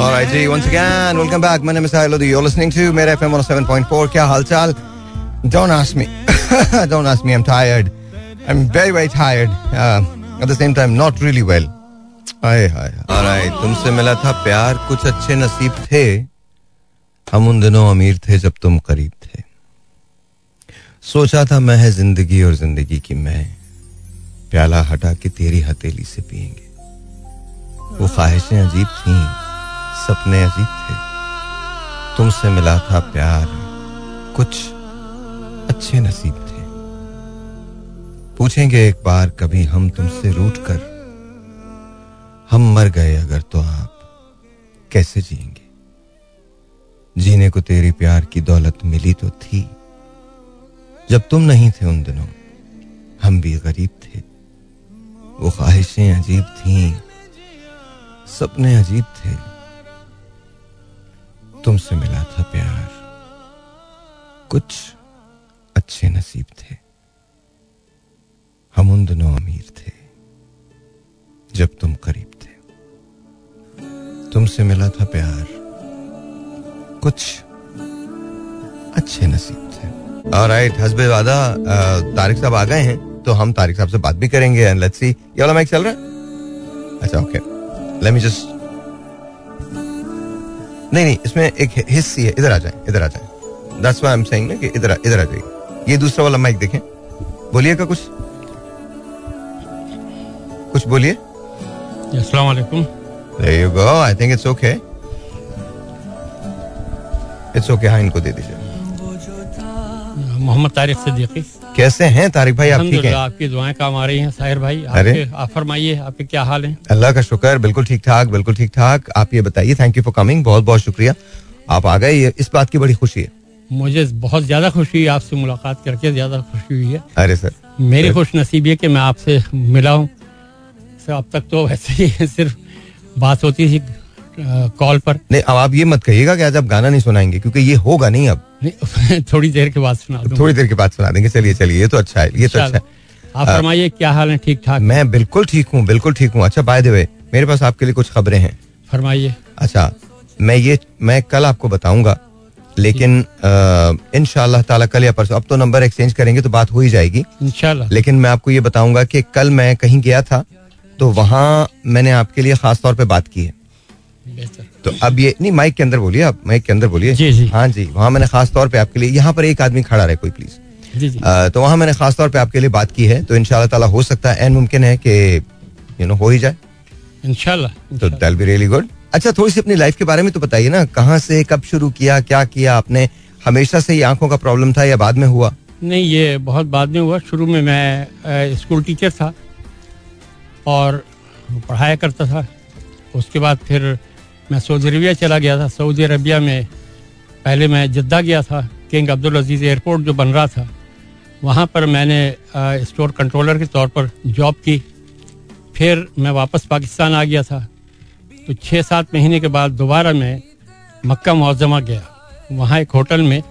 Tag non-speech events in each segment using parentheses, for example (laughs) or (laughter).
All right, ji, once again, welcome back. My name is Sahil You're listening to Mera FM 107.4. क्या हालचाल? Don't ask me. Don't ask me. I'm tired. I'm very, very tired. Uh, at the same time, not really well. Hi All right, तुमसे मिला था प्यार कुछ अच्छे नसीब थे हम उन दिनों अमीर थे जब तुम करीब थे सोचा था मैं है ज़िंदगी और ज़िंदगी की मैं प्याला हटा के तेरी हथेली से पिएँगे वो ख्वाहिशें अजीब थीं सपने अजीब थे। तुमसे मिला था प्यार। कुछ अच्छे नसीब थे। पूछेंगे एक बार कभी हम तुमसे रूट कर, हम मर गए अगर तो आप कैसे जिएँगे? जीने को तेरी प्यार की दौलत मिली तो थी। जब तुम नहीं थे उन दिनों, हम भी गरीब थे। वो ख्वाहिशें अजीब थीं, सपने अजीब थे। तुमसे मिला था प्यार। कुछ अच्छे नसीब थे। हम उन दोनों अमीर थे, जब तुम करीब थे। तुमसे मिला था प्यार। कुछ अच्छे नसीब थे। ऑलराइट हसबे वादा तारिक साहब आ गए हैं तो हम तारिक साहब से बात भी करेंगे एंड लेट्स सी ये वाला माइक चल रहा है? अच्छा ओके लेट मी जस्ट नहीं नहीं इसमें एक हिस्सी है इधर आ जाए इधर आ जाए आई एम सेइंग ना कि इधर इधर आ जाइए ये दूसरा वाला माइक देखें बोलिएगा कुछ कुछ बोलिए अस्सलाम वालेकुम There you go. I think it's okay. It's okay. हाँ इनको दे दीजिए मोहम्मद तारिक सिद्दीकी कैसे हैं तारिक भाई? आप ठीक हैं? आपकी दुआएँ काम आ रही हैं। साहिर भाई अरे। आप फरमाइए आपके क्या हाल हैं? अल्लाह का शुक्र बिल्कुल ठीक ठाक बिल्कुल ठीक ठाक। आप ये बताइए थैंक यू फॉर कमिंग बहुत बहुत शुक्रिया। आप आ गए इस बात की बड़ी खुशी है। मुझे बहुत ज़्यादा खुशी हुई आपसे मुलाकात करके ज़्यादा खुशी हुई है। अरे सर। मेरी खुश नसीबी है कि मैं आपसे मिला हूँ। अब तक तो वैसे ही (laughs) सिर्फ़ बात होती थी कॉल पर। नहीं अब आप ये मत कहिएगा कि आज आप गाना नहीं सुनाएँगे क्योंकि ये होगा नहीं अब। नहीं, (laughs) थोड़ी देर के बाद सुना थोड़ी देर के बाद सुना देंगे। चलिए चलिए ये तो अच्छा है ये तो अच्छा है। आप फरमाइए क्या हाल है ठीक ठाक मैं बिल्कुल ठीक हूँ बिल्कुल ठीक हूँ। अच्छा बाय द वे मेरे पास आपके लिए कुछ खबरें हैं। फरमाइए। अच्छा मैं ये मैं कल आपको बताऊँगा लेकिन इन ताला कल या परसों अब तो नंबर एक्सचेंज करेंगे तो बात हो ही जाएगी। इंशाल्लाह लेकिन मैं आपको ये बताऊँगा कि कल मैं कहीं गया था तो वहाँ मैंने आपके लिए खास तौर पे बात की है। तो अब ये नहीं माइक के अंदर बोलिए आप माइक के अंदर बोलिए। जी, जी। हाँ जी वहाँ मैंने खास तौर पे आपके लिए यहाँ पर एक आदमी खड़ा रहे कोई प्लीज़ जी जी। अ, तो वहाँ मैंने खास तौर पे आपके लिए बात की है तो इन ताला हो सकता है एन मुमकिन है कि यू नो हो ही जाए। इंशाल्लाह तो। दैल बी रियली गुड अच्छा थोड़ी सी अपनी लाइफ के बारे में तो बताइए ना कहाँ से कब शुरू किया क्या किया आपने? हमेशा से ही आँखों का प्रॉब्लम था या बाद में हुआ? नहीं ये बहुत बाद में हुआ। शुरू में मैं स्कूल टीचर था और पढ़ाया करता था। उसके बाद फिर मैं सऊदी अरबिया चला गया था। सऊदी अरबिया में पहले मैं जद्दा गया था किंग अब्दुल अज़ीज़ एयरपोर्ट जो बन रहा था। वहाँ पर मैंने स्टोर कंट्रोलर के तौर पर जॉब की। फिर मैं वापस पाकिस्तान आ गया था। तो छः सात महीने के बाद दोबारा मैं मक्का मुआजमा गया। वहाँ एक होटल में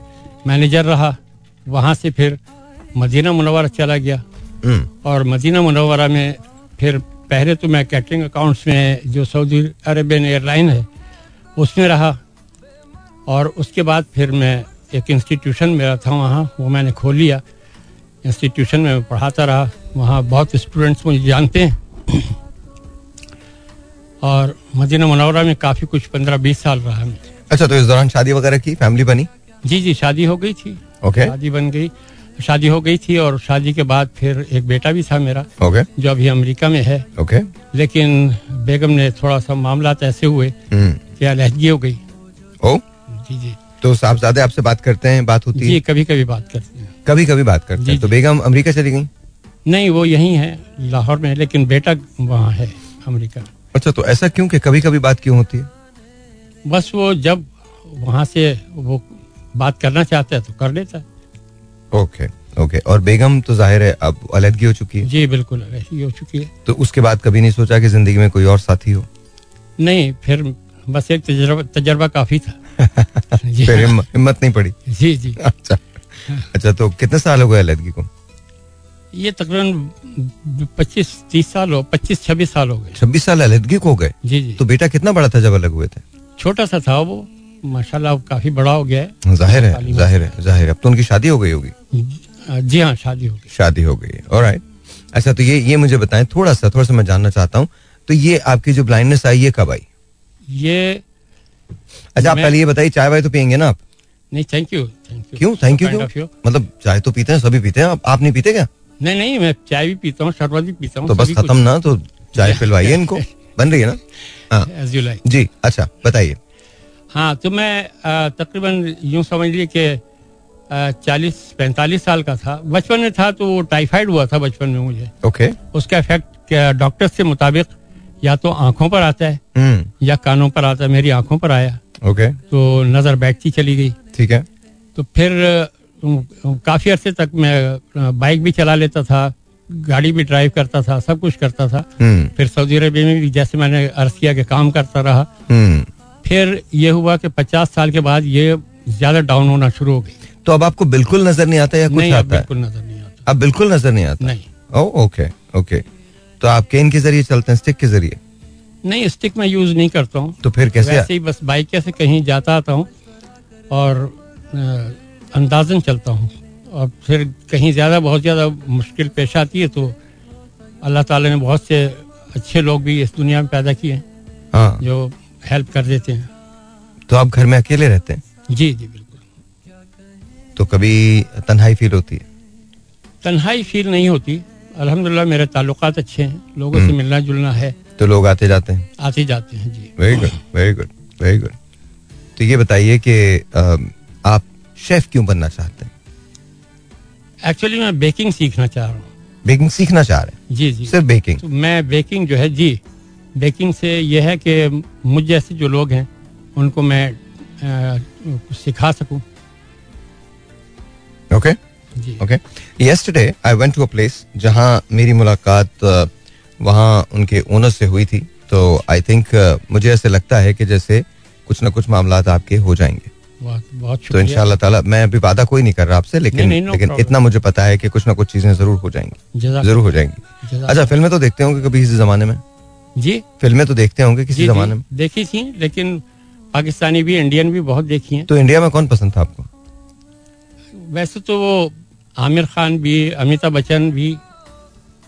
मैनेजर रहा। वहाँ से फिर मदीना मुनवरा चला गया। हम्म, और मदीना मुनवरा में फिर पहले तो मैं कैटरिंग अकाउंट्स में जो सऊदी अरेबियन एयरलाइन है उसमें रहा और उसके बाद फिर मैं एक इंस्टीट्यूशन में था वहाँ वो मैंने खोल लिया। इंस्टीट्यूशन में पढ़ाता रहा। वहाँ बहुत स्टूडेंट्स मुझे जानते हैं। और मदीना मनौरा में काफ़ी कुछ पंद्रह बीस साल रहा मैं। अच्छा तो इस दौरान शादी वगैरह की? फैमिली बनी? जी जी शादी हो गई थी। Okay okay. शादी बन गई। शादी हो गई थी और शादी के बाद फिर एक बेटा भी था मेरा ओके जो अभी अमेरिका में है। ओके लेकिन बेगम ने थोड़ा सा मामला ऐसे हुए हम्म, कि अलहदगी हो गई। ओ जी जी। तो साहबजादे आपसे बात करते हैं बात होती है? कभी कभी बात करते हैं। कभी कभी बात करते हैं। तो बेगम अमेरिका चली गई? नहीं वो यही है लाहौर में लेकिन बेटा वहाँ है अमेरिका। अच्छा तो ऐसा क्यों कि कभी कभी बात क्यों होती है? बस वो जब वहाँ से वो बात करना चाहता है तो कर लेता है। ओके ओके और बेगम तो ज़ाहिर है अब अलहदगी हो चुकी है। जी बिल्कुल ऐसी हो चुकी है। तो उसके बाद कभी नहीं सोचा कि ज़िंदगी में कोई और साथी हो? नहीं फिर बस एक तजर्बा तजर्बा काफ़ी था। (laughs) फिर हिम्मत नहीं पड़ी? जी जी। अच्छा अच्छा तो कितने साल हो गए अलहदगी को? ये तकरीबन पच्चीस तीस साल हो पच्चीस छब्बीस साल हो गए। छब्बीस साल अलहदगी को हो गए? जी जी। तो बेटा कितना बड़ा था जब अलग हुए थे? छोटा सा था वो। माशाल्लाह अब काफ़ी बड़ा हो गया है। ज़ाहिर है ज़ाहिर है ज़ाहिर है। अब तो उनकी शादी हो गई होगी? जी हाँ शादी हो गई। शादी हो गई ऑलराइट अच्छा तो ये ये मुझे बताएँ थोड़ा सा थोड़ा सा मैं जानना चाहता हूँ। तो ये आपकी जो ब्लाइंडनेस आई ये कब आई? ये अच्छा आप पहले ये बताइए चाय वाय तो पियेंगे ना आप? नहीं थैंक यू क्यों? थैंक यू क्यों? मतलब चाय तो पीते हैं सभी पीते हैं। आप, आप नहीं पीते क्या? नहीं नहीं मैं चाय भी पीता हूँ शरबत भी पीता हूँ तो बस खत्म ना तो चाय (laughs) पिलवाइए इनको। बन रही है ना? हाँ। जी अच्छा बताइए। हाँ तो मैं तकरीबन यूँ समझ लीजिए कि चालीस पैंतालीस साल का था। बचपन में था तो वो टाइफाइड हुआ था बचपन में मुझे। ओके। उसका इफ़ेक्ट डॉक्टर के मुताबिक या तो आँखों पर आता है हम्म। या कानों पर आता है मेरी आँखों पर आया। ओके। तो नज़र बैठती चली गई। ठीक है। तो फिर काफ़ी अरसे तक मैं बाइक भी चला लेता था गाड़ी भी ड्राइव करता था सब कुछ करता था। हम्म। फिर सऊदी अरबिया में भी जैसे मैंने अर्ज़ किया कि काम करता रहा। हम्म। फिर ये हुआ कि पचास साल के बाद ये ज़्यादा डाउन होना शुरू हो गई तो अब आपको बिल्कुल नज़र नहीं आता या कुछ नहीं आता बिल्कुल नज़र नहीं आता। अब बिल्कुल नज़र नहीं आता? नहीं। ओ ओके ओके तो आप केन के ज़रिए चलते हैं स्टिक के ज़रिए? नहीं स्टिक मैं यूज़ नहीं करता हूँ। तो फिर कैसे? वैसे ही बस बाइक से कहीं जाता आता हूँ और अंदाजन चलता हूँ। और फिर कहीं ज़्यादा बहुत ज़्यादा मुश्किल पेश आती है तो अल्लाह ताला ने बहुत से अच्छे लोग भी इस दुनिया में पैदा किए हैं। हाँ। जो हेल्प कर देते हैं। तो आप घर में अकेले रहते हैं? जी जी बिल्कुल। तो कभी तन्हाई फील होती है? तन्हाई फील नहीं होती। अल्हम्दुलिल्लाह मेरे ताल्लुकात अच्छे हैं। लोगों हम्म। से मिलना जुलना है। तो लोग आते जाते हैं? आते जाते हैं जी। Very good very good very good तो ये बताइए कि आप शेफ क्यों बनना चाहते हैं? एक्चुअली मैं बेकिंग सीखना चाह रहा हूँ। बेकिंग सीखना चाह रहे हैं? जी जी। सिर्फ़ बेकिंग तो मैं बेकिंग जो है जी बेकिंग से यह है कि मुझ जैसे जो लोग हैं उनको मैं अ, सिखा सकूँ। Okay okay yesterday I went to a place जहाँ मेरी मुलाकात वहाँ उनके ओनर से हुई थी। तो आई थिंक मुझे ऐसे लगता है कि जैसे कुछ ना कुछ मामला आपके हो जाएँगे। बहुत तो इंशाल्लाह ताला मैं अभी वादा कोई नहीं कर रहा आपसे लेकिन नहीं, no लेकिन इतना मुझे पता है कि कुछ ना कुछ चीज़ें ज़रूर हो जाएँगी। ज़रूर हो जाएँगी। अच्छा फ़िल्में तो देखते होंगे कभी इस जमाने में? जी। फ़िल्में तो देखते होंगे किसी जमाने में। देखी थी लेकिन पाकिस्तानी भी इंडियन भी बहुत देखी हैं। तो इंडिया में कौन पसंद था आपको? वैसे तो वो आमिर खान भी अमिताभ बच्चन भी।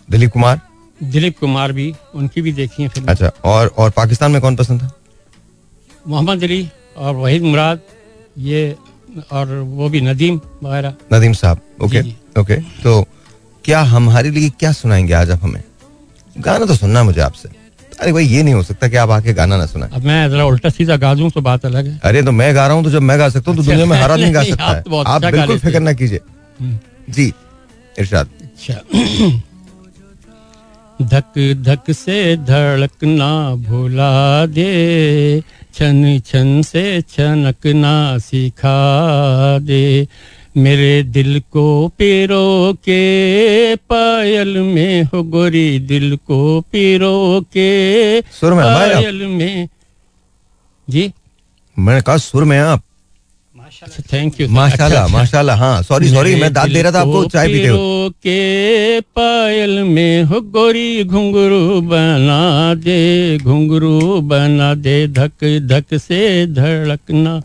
दिलीप कुमार? दिलीप कुमार भी उनकी भी देखी हैं फ़िल्म। अच्छा और और पाकिस्तान में कौन पसंद था? मोहम्मद अली और वहीद मुराद ये और वो भी नदीम वगैरह। नदीम साहब ओके। ओके तो क्या हमारे लिए क्या सुनाएँगे आज आप हमें? गाना तो सुनना है मुझे आपसे। अरे भाई ये नहीं हो सकता कि आप आके गाना ना सुनाए। अब मैं जरा उल्टा सीधा गा दूँ तो बात अलग है। अरे तो मैं गा रहा हूँ तो जब मैं गा सकता हूँ तो दुनिया में हर आदमी गा (laughs) सकता आप है। आप अच्छा बिल्कुल फ़िक्र ना कीजिए। हम्म, जी इरशाद। अच्छा। (clears throat) धक धक से धड़कना भुला दे छन छन से छनकना सिखा दे। मेरे दिल को पिरो के पायल में हो गोरी दिल को पिरो के सुर में पायल में। जी? मैंने कहा सुर में आप। अच्छा थैंक यू माशाल्लाह माशाल्लाह हाँ सॉरी सॉरी मैं दाद दे रहा था आपको चाय पीते हो के पायल में हो गोरी घुंघरू बना दे घुंघरू बना दे धक धक से धड़कना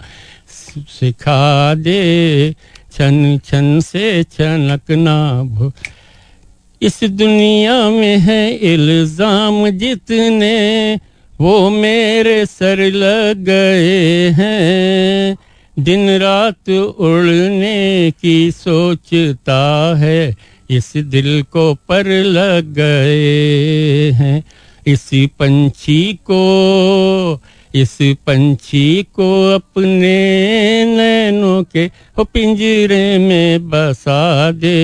सिखा दे। छन छन से छनकना भो इस दुनिया में है इल्ज़ाम जितने, वो मेरे सर लग गए हैं। दिन रात उड़ने की सोचता है, इस दिल को पर लग गए हैं। इसी पंछी को इस पंछी को अपने नैनों के हो पिंजरे में बसा दे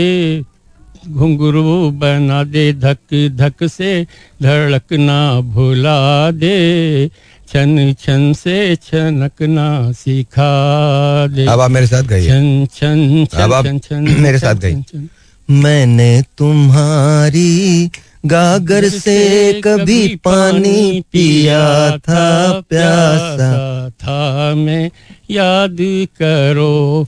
घुंघरू बना दे धक धक से धड़कना भुला दे छन छन से छनकना सिखा दे अब आप मेरे साथ गई छन छन छन अब आप छन मेरे साथ। छन। मैंने तुम्हारी गागर से कभी पानी पिया था, प्यासा था, मैं याद करो।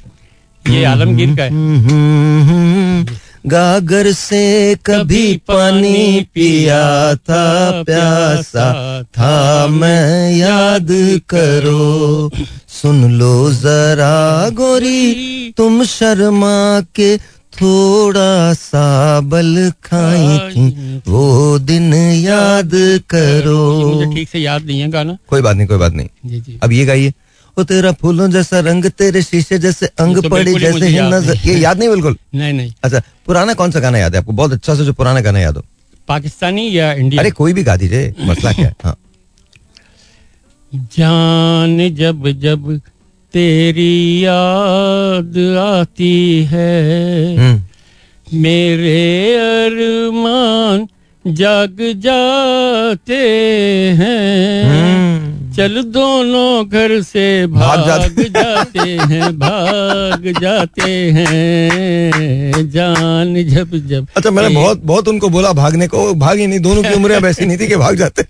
ये आलमगीर का है। गागर से कभी पानी पिया था, प्यासा था, मैं याद करो। सुन लो जरा गोरी, तुम शर्मा के थोड़ा सा बल खाई थी वो दिन याद करो। मुझे ठीक से याद नहीं है गाना। कोई बात नहीं कोई बात नहीं। जी जी। अब ये गाइए वो तेरा फूलों जैसा रंग तेरे शीशे जैसे अंग तो पड़े जैसे ही नज़र। ये याद नहीं बिल्कुल? नहीं नहीं। अच्छा पुराना कौन सा गाना याद है आपको? बहुत अच्छा से जो पुराना गाना याद हो। पाकिस्तानी या इंडिया अरे कोई भी गा दीजिए मसला क्या है? हाँ। जान जब जब तेरी याद आती है। हम्म, मेरे अरमान जग जाते हैं। हम्म। चल दोनों घर से भाग (laughs) जाते- हैं भाग जाते हैं। जान जब जब अच्छा मैंने बहुत बहुत उनको बोला भागने को भागी नहीं दोनों की उम्र अब ऐसी नहीं थी कि भाग जाते।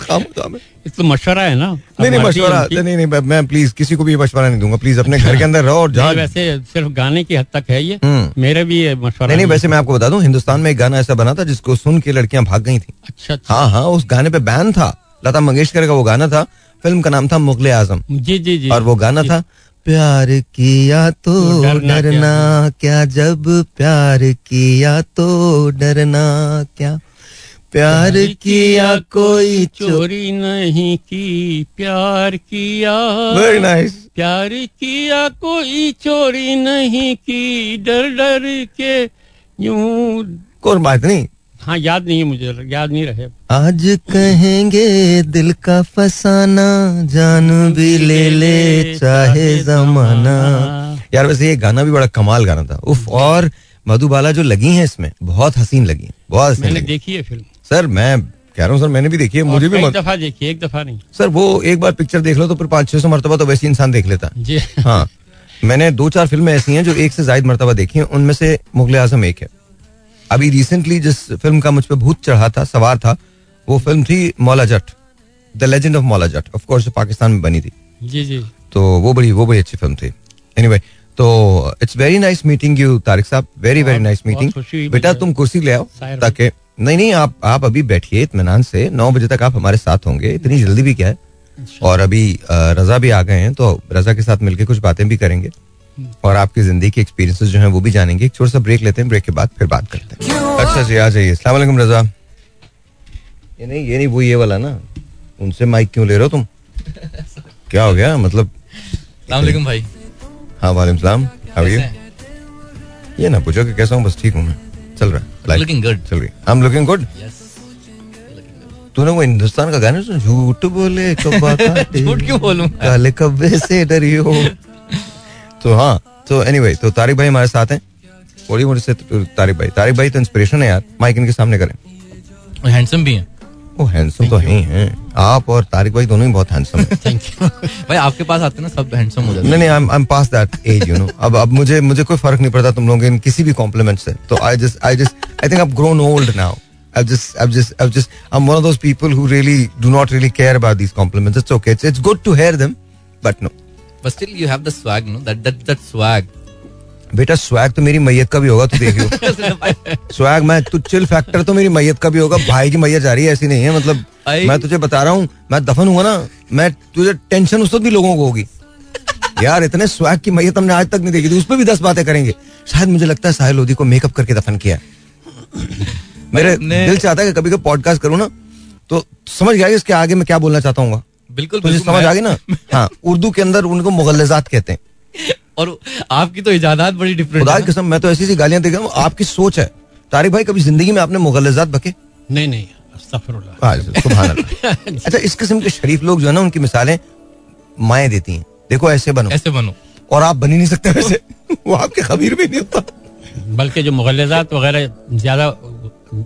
काम काम है। तो मशवरा है ना। नहीं नहीं मशवरा नहीं नहीं मैं- प्लीज़ किसी को भी ये मशवरा नहीं दूँगा। प्लीज़ अपने घर के अंदर रहो और जहाँ वैसे सिर्फ़ गाने की हद तक है ये। हम्म। मेरे भी ये मशवरा नहीं नहीं वैसे मैं आपको बता दूँ हिंदुस्तान में एक गाना ऐसा बना था जिसको सुन के लड़कियाँ भाग गई थी। अच्छा अच्छा। हाँ हाँ उस गाने पे बैन था। लता मंगेशकर का वो गाना था। फ़िल्म का नाम था मुगल आज़म। जी जी जी। और वो गाना था प्यार किया तो डरना क्या जब प्यार किया तो डरना क्या? प्यार किया कोई चोरी। नहीं की। प्यार किया वेरी नाइस प्यार किया कोई चोरी नहीं की। डर डर के यूँ कोई बात नहीं। हाँ याद नहीं है मुझे याद नहीं रहे। आज कहेंगे दिल का फसाना जान भी ले ले चाहे जमाना। यार वैसे ये गाना भी बड़ा कमाल गाना था। उफ और मधुबाला जो लगी हैं इसमें बहुत हसीन लगी हैं, बहुत हसीन मैंने देखी है फ़िल्म। सर मैं कह रहा हूँ सर मैंने भी देखी है मुझे भी एक. दफ़ा देखी एक दफ़ा नहीं। सर वो एक बार पिक्चर देख लो तो फिर पाँच छह सौ मरतबा तो वैसे इंसान देख लेता। जी। हाँ मैंने दो चार फ़िल्में ऐसी हैं जो एक से ज़्यादा मरतबा देखी हैं उनमें से मुगल आज़म एक है। अभी रिसेंटली जिस फ़िल्म का मुझ पर भूत चढ़ा था सवार था वो फ़िल्म थी Maula Jatt the legend of Maula Jatt of course Pakistan में बनी थी। जी जी। तो वो बड़ी वो बड़ी अच्छी फ़िल्म थी। एनीवे तो it's very nice meeting you Tariq साहब वेरी वेरी नाइस मीटिंग बेटा तुम कुर्सी ले आओ ताकि नहीं नहीं आप आप अभी बैठिए इतमान से। नौ बजे तक आप हमारे साथ होंगे। इतनी जल्दी भी क्या है? और अभी रजा भी आ गए हैं तो रजा के साथ मिलकर कुछ बातें भी करेंगे। और आपकी ज़िंदगी के एक्सपीरियंसेस जो हैं वो भी जानेंगे। एक छोटा सा ब्रेक लेते हैं ब्रेक के बाद फिर बात करते हैं। अच्छा जी आ जाइए। वालेकुम रजा। ये नहीं ये नहीं वो ये वाला ना। उनसे माइक क्यों ले रहे हो तुम? (laughs) क्या हो गया? मतलब भाई। हाँ सलाम। हाउ ये ना पूछो कि कैसा हूँ बस ठीक हूँ मैं। चल रहा है। लुकिंग गुड चल रही I am looking good yes तूने वो हिंदुस्तान का गाना सुना? झूठ बोले (laughs) काटे। झूठ क्यों बोलूँ? काले कब्बे से डरियो (laughs) तो हाँ तो एनीवे तो तारिक भाई हमारे साथ हैं। बॉलीवुड से तारिक भाई। तारिक भाई तो इंस्पिरेशन है यार। माइक इनके सामने करें। हैंडसम भी हैं। वो हैंडसम तो है ही हैं। आप और तारिक भाई दोनों ही बहुत हैंडसम हैं। (laughs) थैंक यू भाई आपके पास आते ना सब हैंडसम हो जाते नहीं नहीं I am past that age you know अब अब मुझे मुझे कोई फ़र्क नहीं पड़ता तुम लोगों के इन किसी भी कॉम्प्लीमेंट से। तो I just I just I think I grown old now I've just, I've just, I've just, I'm one of those people who really do not really care about these compliments. It's okay. It's, it's good to hear them, but no. But still you have the swag no that that that swag बेटा swag तो मेरी मैयत का भी होगा तू देखियो। (laughs) Swag मैं तू चिल फैक्टर तो मेरी मैयत का भी होगा भाई की मैयत जा रही है ऐसी नहीं है मतलब मैं तुझे बता रहा हूँ मैं दफन हुआ ना मैं तुझे टेंशन उस वक्त भी लोगों को होगी। (laughs) यार इतने स्वैग की मैयत हमने आज तक नहीं देखी थी उस पर भी दस बातें करेंगे। शायद मुझे लगता है साहिल लोधी को मेकअप करके दफन किया मेरे दिल चाहता है कि कभी कभी पॉडकास्ट करूँ ना तो समझ गया इसके आगे मैं क्या बोलना चाहता हूँ बिल्कुल तुझे समझ आ गई ना? (laughs) हाँ उर्दू के अंदर उनको मुगलजात कहते हैं। और आपकी तो इजादात बड़ी डिफरेंट खुदा है कसम मैं तो ऐसी सी गालियाँ देख रहा हूँ आपकी सोच है। तारिक भाई कभी ज़िंदगी में आपने मुगलजात बके नहीं नहीं अस्तगफिरुल्लाह। हाँ, सुभान अल्लाह। (laughs) अच्छा इस किस्म के शरीफ लोग जो है ना उनकी मिसालें माएँ देती हैं। देखो ऐसे बनो। ऐसे बनो। और आप बनी नहीं सकते वैसे। वो आपके खबीर भी नहीं होता। बल्कि जो मुगलजात वगैरह ज़्यादा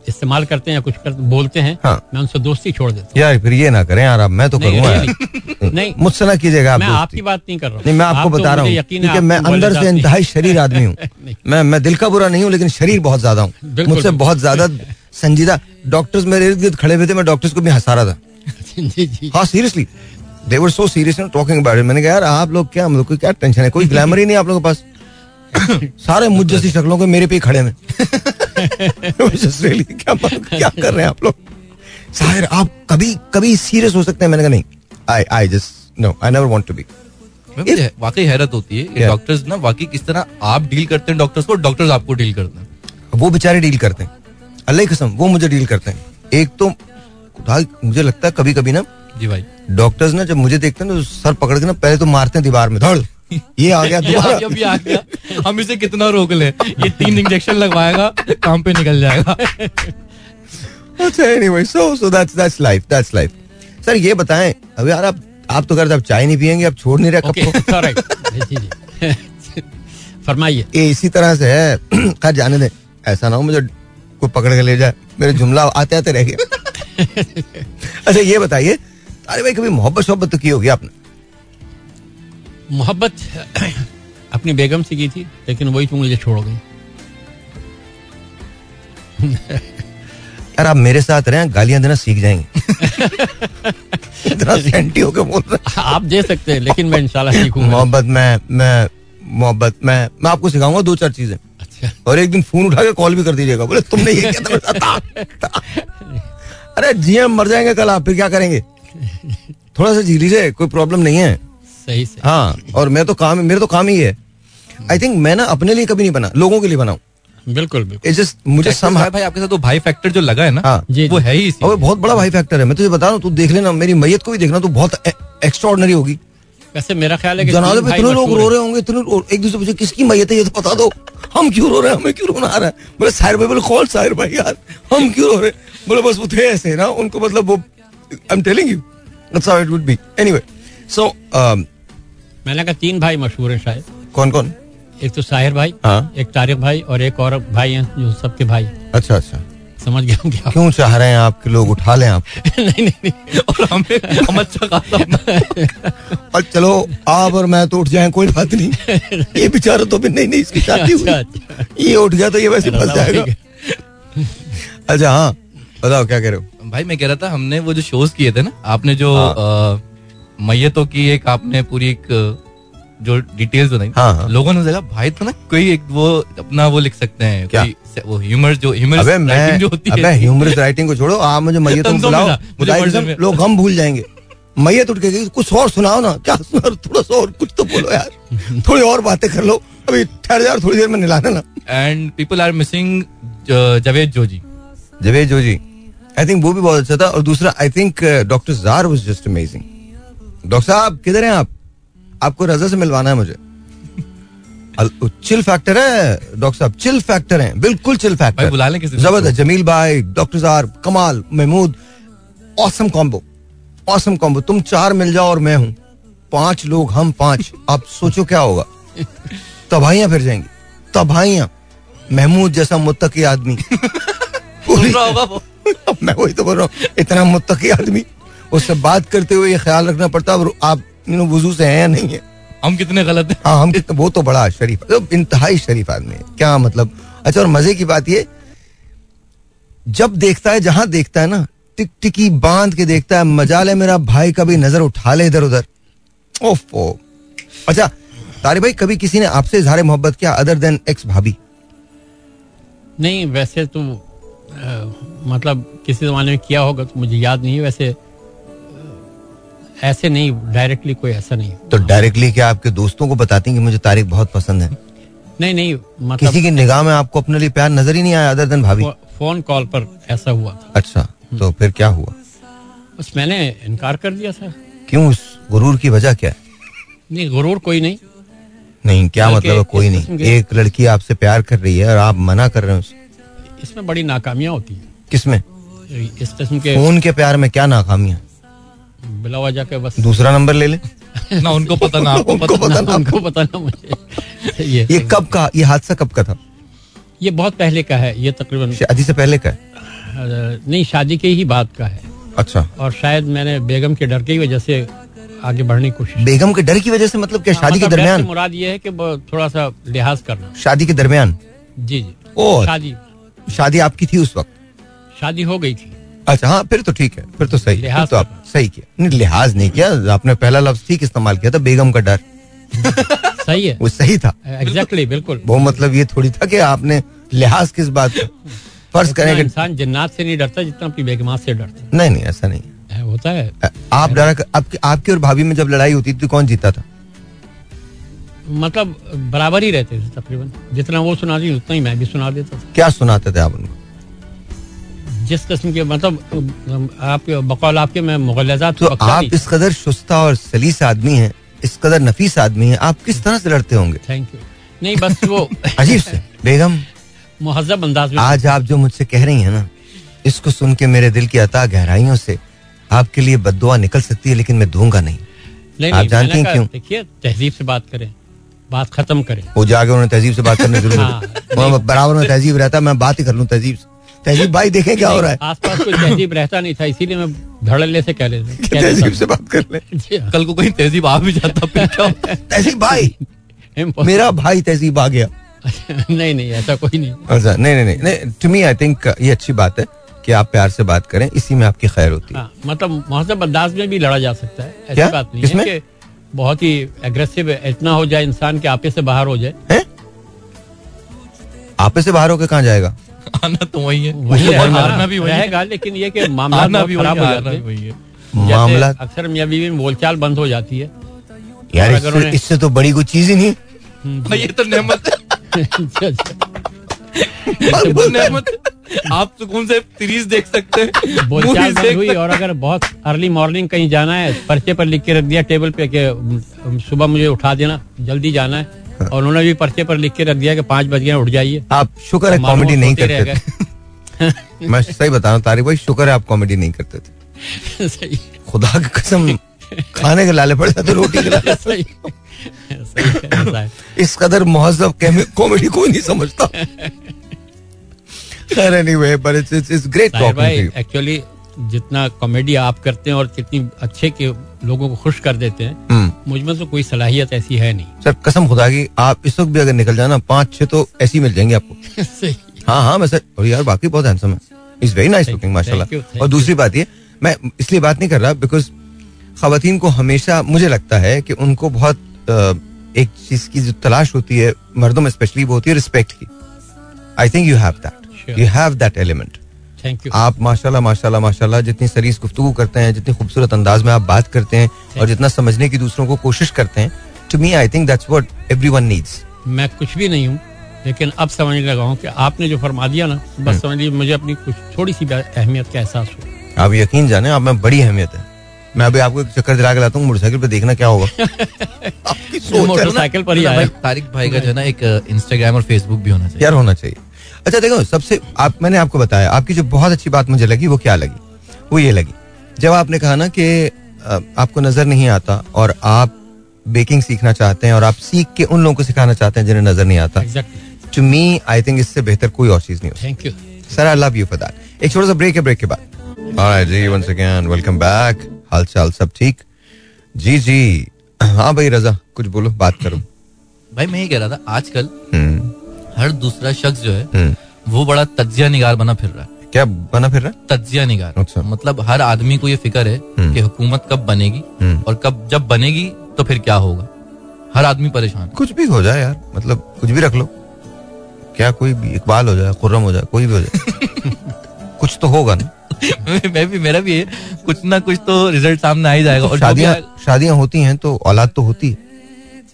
इस्तेमाल करते हैं या कुछ कर, बोलते हैं हाँ। मैं उनसे दोस्ती छोड़ देता यार फिर ये ना करें यार मैं तो नहीं, करूँगा। really, (laughs) नहीं। मुझसे ना कीजिएगा आप मैं आपकी बात नहीं कर रहा हूँ। नहीं मैं आपको आप तो बता रहा मुझे हूँ। क्योंकि मैं अंदर से नहीं- इंतहाई शरीर आदमी हूँ। (laughs) मैं मैं दिल का बुरा नहीं हूँ लेकिन शरीर बहुत ज़्यादा हूँ। मुझसे बहुत ज़्यादा संजीदा डॉक्टर्स मेरे इर्द गिर्द खड़े हुए थे मैं डॉक्टर्स को भी हंसा रहा था। (laughs) हाँ seriously. They were so serious talking about मैंने कहा यार आप लोग क्या हम लोग को क्या टेंशन है? कोई ग्लैमर ही नहीं आप लोगों के पास? सारे मुझ जैसी शक्लों के मेरे पे खड़े हैं। (laughs) really, क्या क्या कर रहे हैं आप लोग? साहिर आप कभी कभी सीरियस हो सकते हैं। मैंने कहा नहीं I I just no I never want to be वाकई हैरत होती है। Yeah. डॉक्टर्स ना वाकई किस तरह आप डील करते हैं डॉक्टर्स को डॉक्टर्स आपको डील करते हैं। वो बेचारे डील करते हैं। अल्लाह की कसम वो मुझे डील करते हैं। एक तो मुझे लगता है कभी कभी ना जी भाई। डॉक्टर्स ना जब मुझे देखते हैं ना तो सर पकड़ के ना पहले तो मारते हैं दीवार में धड़। ये आ गया (laughs) ये दोबारा। आ गया, आ गया हम इसे कितना रोक ले? ये तीन इंजेक्शन लगवाएगा काम पे निकल जाएगा। अच्छा anyway so so that's that's life that's life sir ये बताएँ अब यार आप आप तो कर आप चाय नहीं पियेंगे आप छोड़ नहीं रहे (laughs) जी फरमाइए। ये इसी तरह से है। (clears throat) खैर जाने दे ऐसा ना हो मुझे कोई पकड़ के ले जाए मेरे जुमला आते आते रह गए। (laughs) अच्छा ये बताइए अरे भाई कभी मोहब्बत शोहब्बत तो की होगी आपने? मोहब्बत (coughs) अपनी बेगम से की थी लेकिन वही तो मुझे छोड़ गई। (laughs) यार आप मेरे साथ रहे गालियाँ देना सीख जाएँगे। (laughs) इतना सेंटी होके बोल रहे आप दे सकते हैं लेकिन मैं इंशाल्लाह सीखूँगा। मोहब्बत में मैं मोहब्बत में मैं आपको सिखाऊँगा दो चार चीज़ें। अच्छा। और एक दिन फ़ोन उठा के कॉल भी कर दीजिएगा। बोले तुमने ये किया था (laughs) अरे जी हम मर जाएँगे कल आप फिर क्या करेंगे? (laughs) थोड़ा सा जी लीजिए कोई प्रॉब्लम नहीं है। सही से हाँ और मैं तो काम मेरे तो काम ही है। आई थिंक मैं ना अपने लिए कभी नहीं बना लोगों के लिए बनाऊ। बिल्कुल बिल्कुल। Just मुझे सम भाई भाई आपके साथ तो भाई फैक्टर जो लगा है ना हाँ। जी, वो। है ही इसी और बहुत बड़ा भाई फैक्टर है। मैं तुझे बता रहा हूँ तू देख लेना मेरी मैयत को भी देखना तो बहुत एक्स्ट्रा होगी। वैसे मेरा ख्याल है कि जनाजे पे इतने लोग रो रहे होंगे इतने एक दूसरे पूछे किसकी मैयत है? ये तो बता दो। हम क्यों रो रहे हैं? हमें क्यों रोना आ रहा है? बोले साहिर भाई बोले कौन साहिर भाई यार? हम क्यों रो रहे हैं? बोले बस वो थे ऐसे ना उनको मतलब वो I am telling you that's how it would be anyway so मैंने कहा तीन भाई मशहूर हैं शायद। कौन कौन? एक तो साहिर भाई हाँ। एक तारिक भाई और एक और भाई हैं जो सबके भाई। अच्छा अच्छा। समझ गया क्या? क्यों चाह रहे हैं आपके लोग उठा लें आप? (laughs) नहीं नहीं नहीं। और हमें हम अच्छा खासा (laughs) (laughs) और चलो आप और मैं तो उठ जाए कोई बात नहीं। ये बेचारा तो भी नहीं नहीं इसकी शादी अच्छा, हुई। अच्छा। ये उठ गया तो ये वैसे फंस जाएगा। अच्छा हाँ बताओ क्या कह रहे हो? भाई मैं कह रहा था हमने वो जो शोज़ किए थे ना आपने जो हाँ। मैयतों की एक आपने पूरी एक जो डिटेल्स बताई हाँ, हाँ। लोगों ने देखा भाई तो ना कोई एक वो अपना वो लिख सकते हैं क्या? वो ह्यूमर जो ह्यूमर मैं जो होती अबे है ह्यूमरस राइटिंग को छोड़ो आप मुझे मैयत बुलाओ मुझे। लोग हम भूल जाएँगे मैयत उठ के कुछ और सुनाओ ना क्या सुनाओ थोड़ा सा और कुछ तो बोलो यार थोड़ी और बातें कर लो अभी ठहर जा थोड़ी देर में निला देना and people are missing Javed Joji Javed Joji I think वो भी बहुत अच्छा था और दूसरा आई थिंक डॉक्टर जार वाज जस्ट अमेजिंग डॉक्टर साहब किधर हैं आप? आपको रजा से मिलवाना है मुझे। चिल फैक्टर है डॉक्टर साहब चिल फैक्टर है बिल्कुल चिल फैक्टर बुला लें किसी ज़बरदस्त जमील भाई doctor jar Kamal Mahmood awesome combo awesome combo तुम चार मिल जाओ और मैं हूँ। पाँच लोग हम पाँच। आप सोचो क्या होगा। तबाहियाँ फिर जाएँगी। तबाहियाँ। महमूद जैसा मुत्तकी आदमी। (laughs) होगा वो। (laughs) मैं वही तो बोल रहा हूँ इतना मुत्तकी आदमी उससे बात करते हुए ये ख्याल रखना पड़ता है आप वज़ू से हैं या नहीं है? हम कितने गलत हैं? हाँ हम कितने वो तो बड़ा शरीफ तो इंतहाई शरीफ आदमी है। क्या मतलब? अच्छा और मज़े की बात ये जब देखता है जहाँ देखता है ना टिक टिकी बाँध के देखता है मजाल है मेरा भाई कभी नज़र उठा ले इधर उधर। ओफो। अच्छा तारे भाई कभी किसी ने आपसे इजहार मोहब्बत किया अदर देन एक्स भाभी नहीं वैसे तो मतलब किसी जमाने में किया होगा तो मुझे याद नहीं है। वैसे ऐसे नहीं डायरेक्टली कोई ऐसा नहीं। तो डायरेक्टली क्या आपके दोस्तों को बताती हैं कि मुझे तारिक बहुत पसंद है? नहीं नहीं मतलब किसी की निगाह में आपको अपने लिए प्यार नज़र ही नहीं आया अदर देन भाभी? फ़ोन कॉल पर ऐसा हुआ था। अच्छा तो फिर क्या हुआ? बस मैंने इनकार कर दिया था। क्यों उस गुरूर की वजह क्या? है नहीं गुरूर कोई नहीं। नहीं क्या मतलब है कोई नहीं। एक लड़की आपसे प्यार कर रही है और आप मना कर रहे हो। इसमें बड़ी नाकामियाँ होती हैं। किसमें? इस किस्म के फ़ोन के प्यार में क्या नाकामियाँ? बिला वजह के बस। दूसरा नंबर ले ले। ना उनको पता ना आपको पता पता ना। उनको पता ना मुझे। ये। ये कब का ये हादसा कब का था? ये बहुत पहले का है ये तकरीबन शादी से पहले का है? नहीं शादी के ही बात का है। अच्छा। और शायद मैंने बेगम के डर की वजह से आगे बढ़ने की कोशिश बेगम के डर की वजह से मतलब क्या शादी के मतलब दरमियान? मुराद ये है कि थोड़ा सा लिहाज करना शादी के दरमियान? जी जी। ओ शादी। शादी आपकी थी उस वक्त? शादी हो गई थी। अच्छा हाँ फिर तो ठीक है फिर तो सही लिहाज तो आप सही किया। नहीं लिहाज नहीं किया आपने पहला लफ्ज ठीक इस्तेमाल किया था बेगम का डर। (laughs) सही है। वो सही था। एग्जैक्टली बिल्कुल। वो मतलब ये थोड़ी था कि आपने लिहाज किस बात का? फ़र्ज़ करें इंसान जन्नात से नहीं डरता जितना अपनी बेगमात से डरता नहीं नहीं ऐसा नहीं होता है। है। आप डरा आपकी आपकी और भाभी में जब लड़ाई होती थी तो कौन जीता था? मतलब बराबर ही रहते थे तकरीबन। जितना वो सुनाती उतना ही मैं भी सुना देता था। क्या सुनाते थे आप उनको? जिस किस्म के मतलब आप बकौल आपके मैं मुगलजात तो आप इस कदर शुस्ता और सलीस आदमी हैं इस कदर नफीस आदमी हैं आप किस तरह से लड़ते होंगे? थैंक यू नहीं बस वो (laughs) अजीब से बेगम। मुहजब अंदाज में। आज आप जो मुझसे कह रही हैं ना इसको सुन के मेरे दिल की अता गहराइयों से आपके लिए बददुआ निकल सकती है लेकिन मैं दूँगा नहीं। नहीं आप जानती हैं क्यों? देखिए तहजीब से बात करें। बात खत्म करें। वो जाके उन्होंने तहजीब से बात करनी शुरू हाँ, बराबर में तहजीब रहता मैं बात ही कर लूँ तहजीब से। तहजीब भाई देखें क्या हो रहा है। आसपास कोई तहजीब रहता नहीं था इसीलिए मैं धड़ल्ले से कह लेता तहजीब से बात कर ले। हाँ, कल को कहीं तेजीब आ भी जाता फिर तहजीब भाई (laughs) मेरा भाई तहजीब आ गया। (laughs) नहीं नहीं ऐसा कोई नहीं। अच्छा नहीं नहीं नहीं नहीं टू मी आई थिंक ये अच्छी बात है कि आप प्यार से बात करें इसी में आपकी खैर होती है। हाँ मतलब मुहजब अंदाज में भी लड़ा जा सकता है ऐसी बात नहीं है कि बहुत ही एग्रेसिव इतना हो जाए इंसान के आपे से बाहर हो जाए। हैं? आपे से बाहर होकर कहाँ जाएगा? आना तो वही है। वही रहेगा भी वही है। रहेगा लेकिन ये कि मामला भी खराब हो जाते हैं। वही है। मामला अक्सर मियाँ बीवी में बोलचाल बंद हो जाती है। यार इससे, तो बड़ी कोई चीज़ ही नहीं। (laughs) ये तो नेमत (laughs) है तो आप सुकून से सीरीज़ देख सकते हैं? बोलचाल बंद हुई और अगर बहुत अर्ली मॉर्निंग कहीं जाना है पर्चे पर लिख के रख दिया टेबल पे कि सुबह मुझे उठा देना जल्दी जाना है। और उन्होंने भी पर्चे पर लिख के रख दिया कि पाँच बज गए उठ जाइए। आप शुक्र है कॉमेडी नहीं करते थे। मैं सही बता रहा हूँ तारिक भाई शुक्र है आप कॉमेडी नहीं करते थे। (laughs) सही। खुदा की कसम खाने के लाले पड़ जाते रोटी के लाले। है, है। इस कदर मुहज्जब कॉमेडी कोई नहीं समझता। खैर anyway but it's it's it's great talking actually जितना कॉमेडी आप करते हैं और कितनी अच्छे के लोगों को खुश कर देते हैं मुझमें तो कोई सलाहियत ऐसी है नहीं। सर कसम खुदा की आप इस वक्त भी अगर निकल जाना पाँच छह तो ऐसे मिल जाएँगे आपको। (laughs) हाँ हाँ मैं सर और यार बाकी बहुत हैंडसम है। इज़ वेरी नाइस लुकिंग माशाल्लाह। और दूसरी बात ये मैं इसलिए बात नहीं कर रहा बिकॉज़ खातन को हमेशा मुझे लगता है कि उनको बहुत एक चीज़ की जो तलाश होती है मर्दों में स्पेशली वो होती है रिस्पेक्ट की। I think you have that you have that element thank you आप माशाल्लाह माशाल्लाह माशाल्लाह जितनी सरीस गुफ्तगू करते हैं जितनी खूबसूरत अंदाज में आप बात करते हैं और जितना समझने की दूसरों को कोशिश करते हैं to me I think that's what everyone needs मैं कुछ भी नहीं हूँ लेकिन अब समझने लगा हूँ कि आपने जो फरमा दिया ना हम्म। बस समझ लीजिए मुझे अपनी कुछ थोड़ी सी अहमियत का एहसास हो। आप यकीन जाने आप में बड़ी अहमियत है। मैं अभी आपको एक चक्कर दिला के लाता हूँ मोटरसाइकिल पे देखना क्या होगा। (laughs) मोटरसाइकिल पर ही भाई आया तारिक भाई का जो है ना एक इंस्टाग्राम और फेसबुक भी होना चाहिए। यार होना चाहिए। अच्छा देखो सबसे आप मैंने आपको बताया आपकी जो बहुत अच्छी बात मुझे लगी वो क्या लगी? वो ये लगी। जब आपने कहा ना कि आपको नज़र नहीं आता और आप बेकिंग सीखना चाहते हैं और आप सीख के उन लोगों को सिखाना चाहते हैं जिन्हें नज़र नहीं आता टू मी आई थिंक इससे बेहतर कोई और चीज़ नहीं हो thank you sir I love you for that एक छोटा सा ब्रेक है ब्रेक के बाद। जी वंस अगेन वेलकम बैक हाल चाल सब ठीक? जी जी। हाँ भाई रजा कुछ बोलो बात करो। भाई मैं ये कह रहा था आजकल हम्म, हर दूसरा शख्स जो है हम्म। वो बड़ा तजिया निगार बना फिर रहा है। क्या बना फिर रहा है? तजिया निगार। अच्छा। मतलब हर आदमी को ये फ़िक्र है हम्म। कि हुकूमत कब बनेगी। और कब जब बनेगी तो फिर क्या होगा? हर आदमी परेशान कुछ भी हो जाए यार मतलब कुछ भी रख लो। क्या कोई भी इकबाल हो जाए खुर्रम हो जाए कोई भी हो जाए। (laughs) कुछ तो होगा ना। (laughs) मैं भी मेरा भी है। कुछ ना कुछ तो रिज़ल्ट सामने आ ही जाएगा। और शादियाँ शादियाँ होती हैं तो औलाद तो होती है।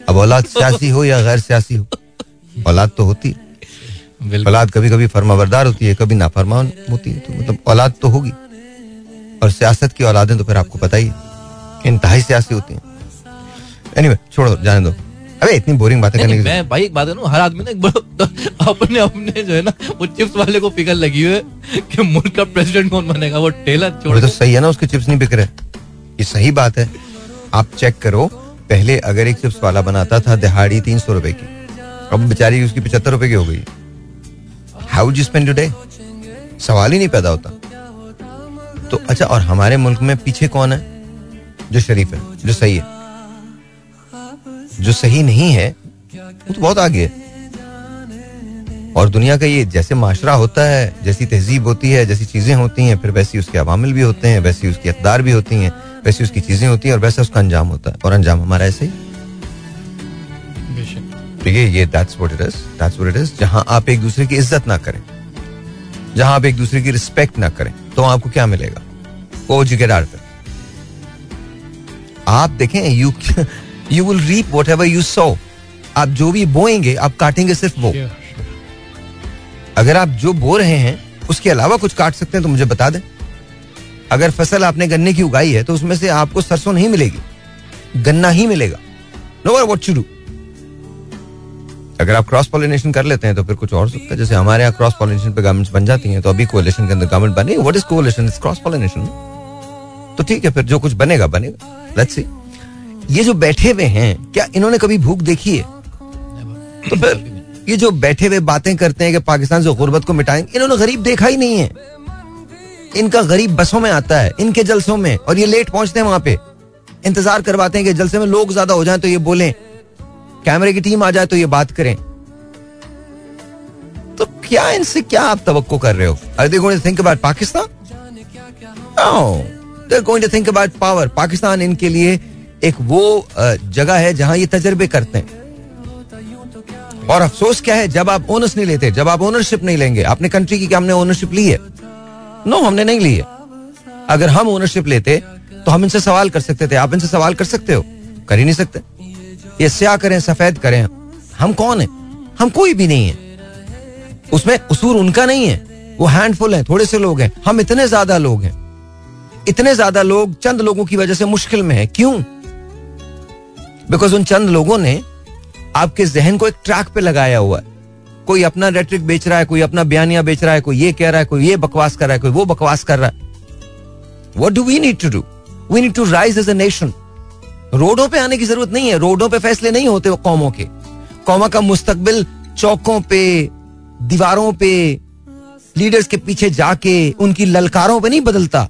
अब औलाद सियासी हो या गैर सियासी हो? औलाद तो होती है। औलाद कभी कभी फर्माबरदार होती है कभी नाफरमान होती है। तो मतलब औलाद तो होगी। और सियासत की औलादें तो फिर आपको पता ही है। इंतहाई सियासी होती हैं। एनीवे छोड़ो जाने दो। अबे इतनी बोरिंग बातें करने की मैं भाई एक बात करूँ हर आदमी ना एक अपने अपने जो है ना वो चिप्स वाले को फ़िक्र लगी हुई है कि मुल्क का प्रेसिडेंट कौन बनेगा वो टेलर छोड़ तो सही है ना उसके चिप्स नहीं बिक रहे। ये सही बात है। आप चेक करो पहले अगर एक चिप्स वाला बनाता था दिहाड़ी तीन सौ रुपए की अब बेचारी उसकी पचहत्तर रुपए की हो गई। हाउ यू स्पेंड डे सवाल ही नहीं पैदा होता। तो अच्छा और हमारे मुल्क में पीछे कौन है? जो शरीफ है जो सही है। जो सही नहीं है वो तो बहुत आगे है। और दुनिया का ये जैसे माशरा होता है जैसी तहजीब होती है जैसी चीज़ें होती हैं फिर वैसी उसके अवामिल भी होते हैं वैसी उसकी अकदार भी होती हैं वैसी उसकी चीज़ें होती हैं और वैसा उसका अंजाम होता है। और अंजाम हमारा ऐसे ही। ठीक है ये that's what it is that's what it is जहाँ आप एक दूसरे की इज़्ज़त ना करें जहाँ आप एक दूसरे की रिस्पेक्ट ना करें तो आपको क्या मिलेगा? वो जिगेदार पे आप देखें you you will reap whatever you sow आप जो भी बोएँगे आप काटेंगे सिर्फ़ वो। Yeah. अगर आप जो बो रहे हैं उसके अलावा कुछ काट सकते हैं तो मुझे बता दें। अगर फ़सल आपने गन्ने की उगाई है तो उसमें से आपको सरसों नहीं मिलेगी। गन्ना ही मिलेगा। No where what to do अगर आप क्रॉस पॉलिनेशन कर लेते हैं तो फिर कुछ और सकता है। जैसे हमारे यहाँ क्रॉस पॉलिनेशन पे गवर्नमेंट बन जाती हैं तो अभी कोalition के अंदर गवर्नमेंट बनी what is coalition is cross pollination तो ठीक है फिर जो कुछ बनेगा बनेगा। लेट्स सी ये जो बैठे हुए हैं, क्या इन्होंने कभी भूख देखी है? तो फिर ये जो बैठे हुए बातें करते हैं कि पाकिस्तान से गुर्बत को मिटाएँगे, इन्होंने गरीब देखा ही नहीं है। इनका गरीब बसों में आता है, इनके जलसों में, और ये लेट पहुँचते हैं वहाँ पे। इंतज़ार करवाते हैं कि जलसे में लोग ज़्यादा हो जाए तो ये बोलें, कैमरे की टीम आ जाए तो ये बात करें। तो क्या इनसे क्या आप तवक्को कर रहे हो? Are they going to think about Pakistan power Pakistan इनके लिए एक वो जगह है जहाँ ये तजर्बे करते हैं। और अफसोस क्या है, जब आप ओनर्स नहीं लेते, जब आप ओनरशिप नहीं लेंगे अपने कंट्री की क्या हमने ओनरशिप ली है? नो हमने नहीं ली है। अगर हम ओनरशिप लेते तो हम इनसे सवाल कर सकते थे। आप इनसे सवाल कर सकते हो? कर ही नहीं सकते। ये स्या करें, सफ़ेद करें। हम कौन है? हम कोई भी नहीं है। उसमें उसूर उनका नहीं है। वो हैंडफुल है, थोड़े से लोग हैं। हम इतने ज़्यादा लोग हैं। इतने ज़्यादा लोग चंद लोगों की वजह से मुश्किल में है। क्यों? बिकॉज़ उन चंद लोगों ने आपके जहन को एक ट्रैक पे लगाया हुआ है। कोई अपना रेट्रिक बेच रहा है, कोई अपना बयानिया बेच रहा है, कोई ये कह रहा है, कोई ये बकवास कर रहा है, कोई वो बकवास कर रहा है। What do we need to do we need to rise as a nation रोडों पे आने की ज़रूरत नहीं है। रोडों पे फैसले नहीं होते कौमों के। कौमा का मुस्तकबिल चौकों पे, दीवारों पे लीडर्स के पीछे जाके, उनकी ललकारों पे नहीं बदलता।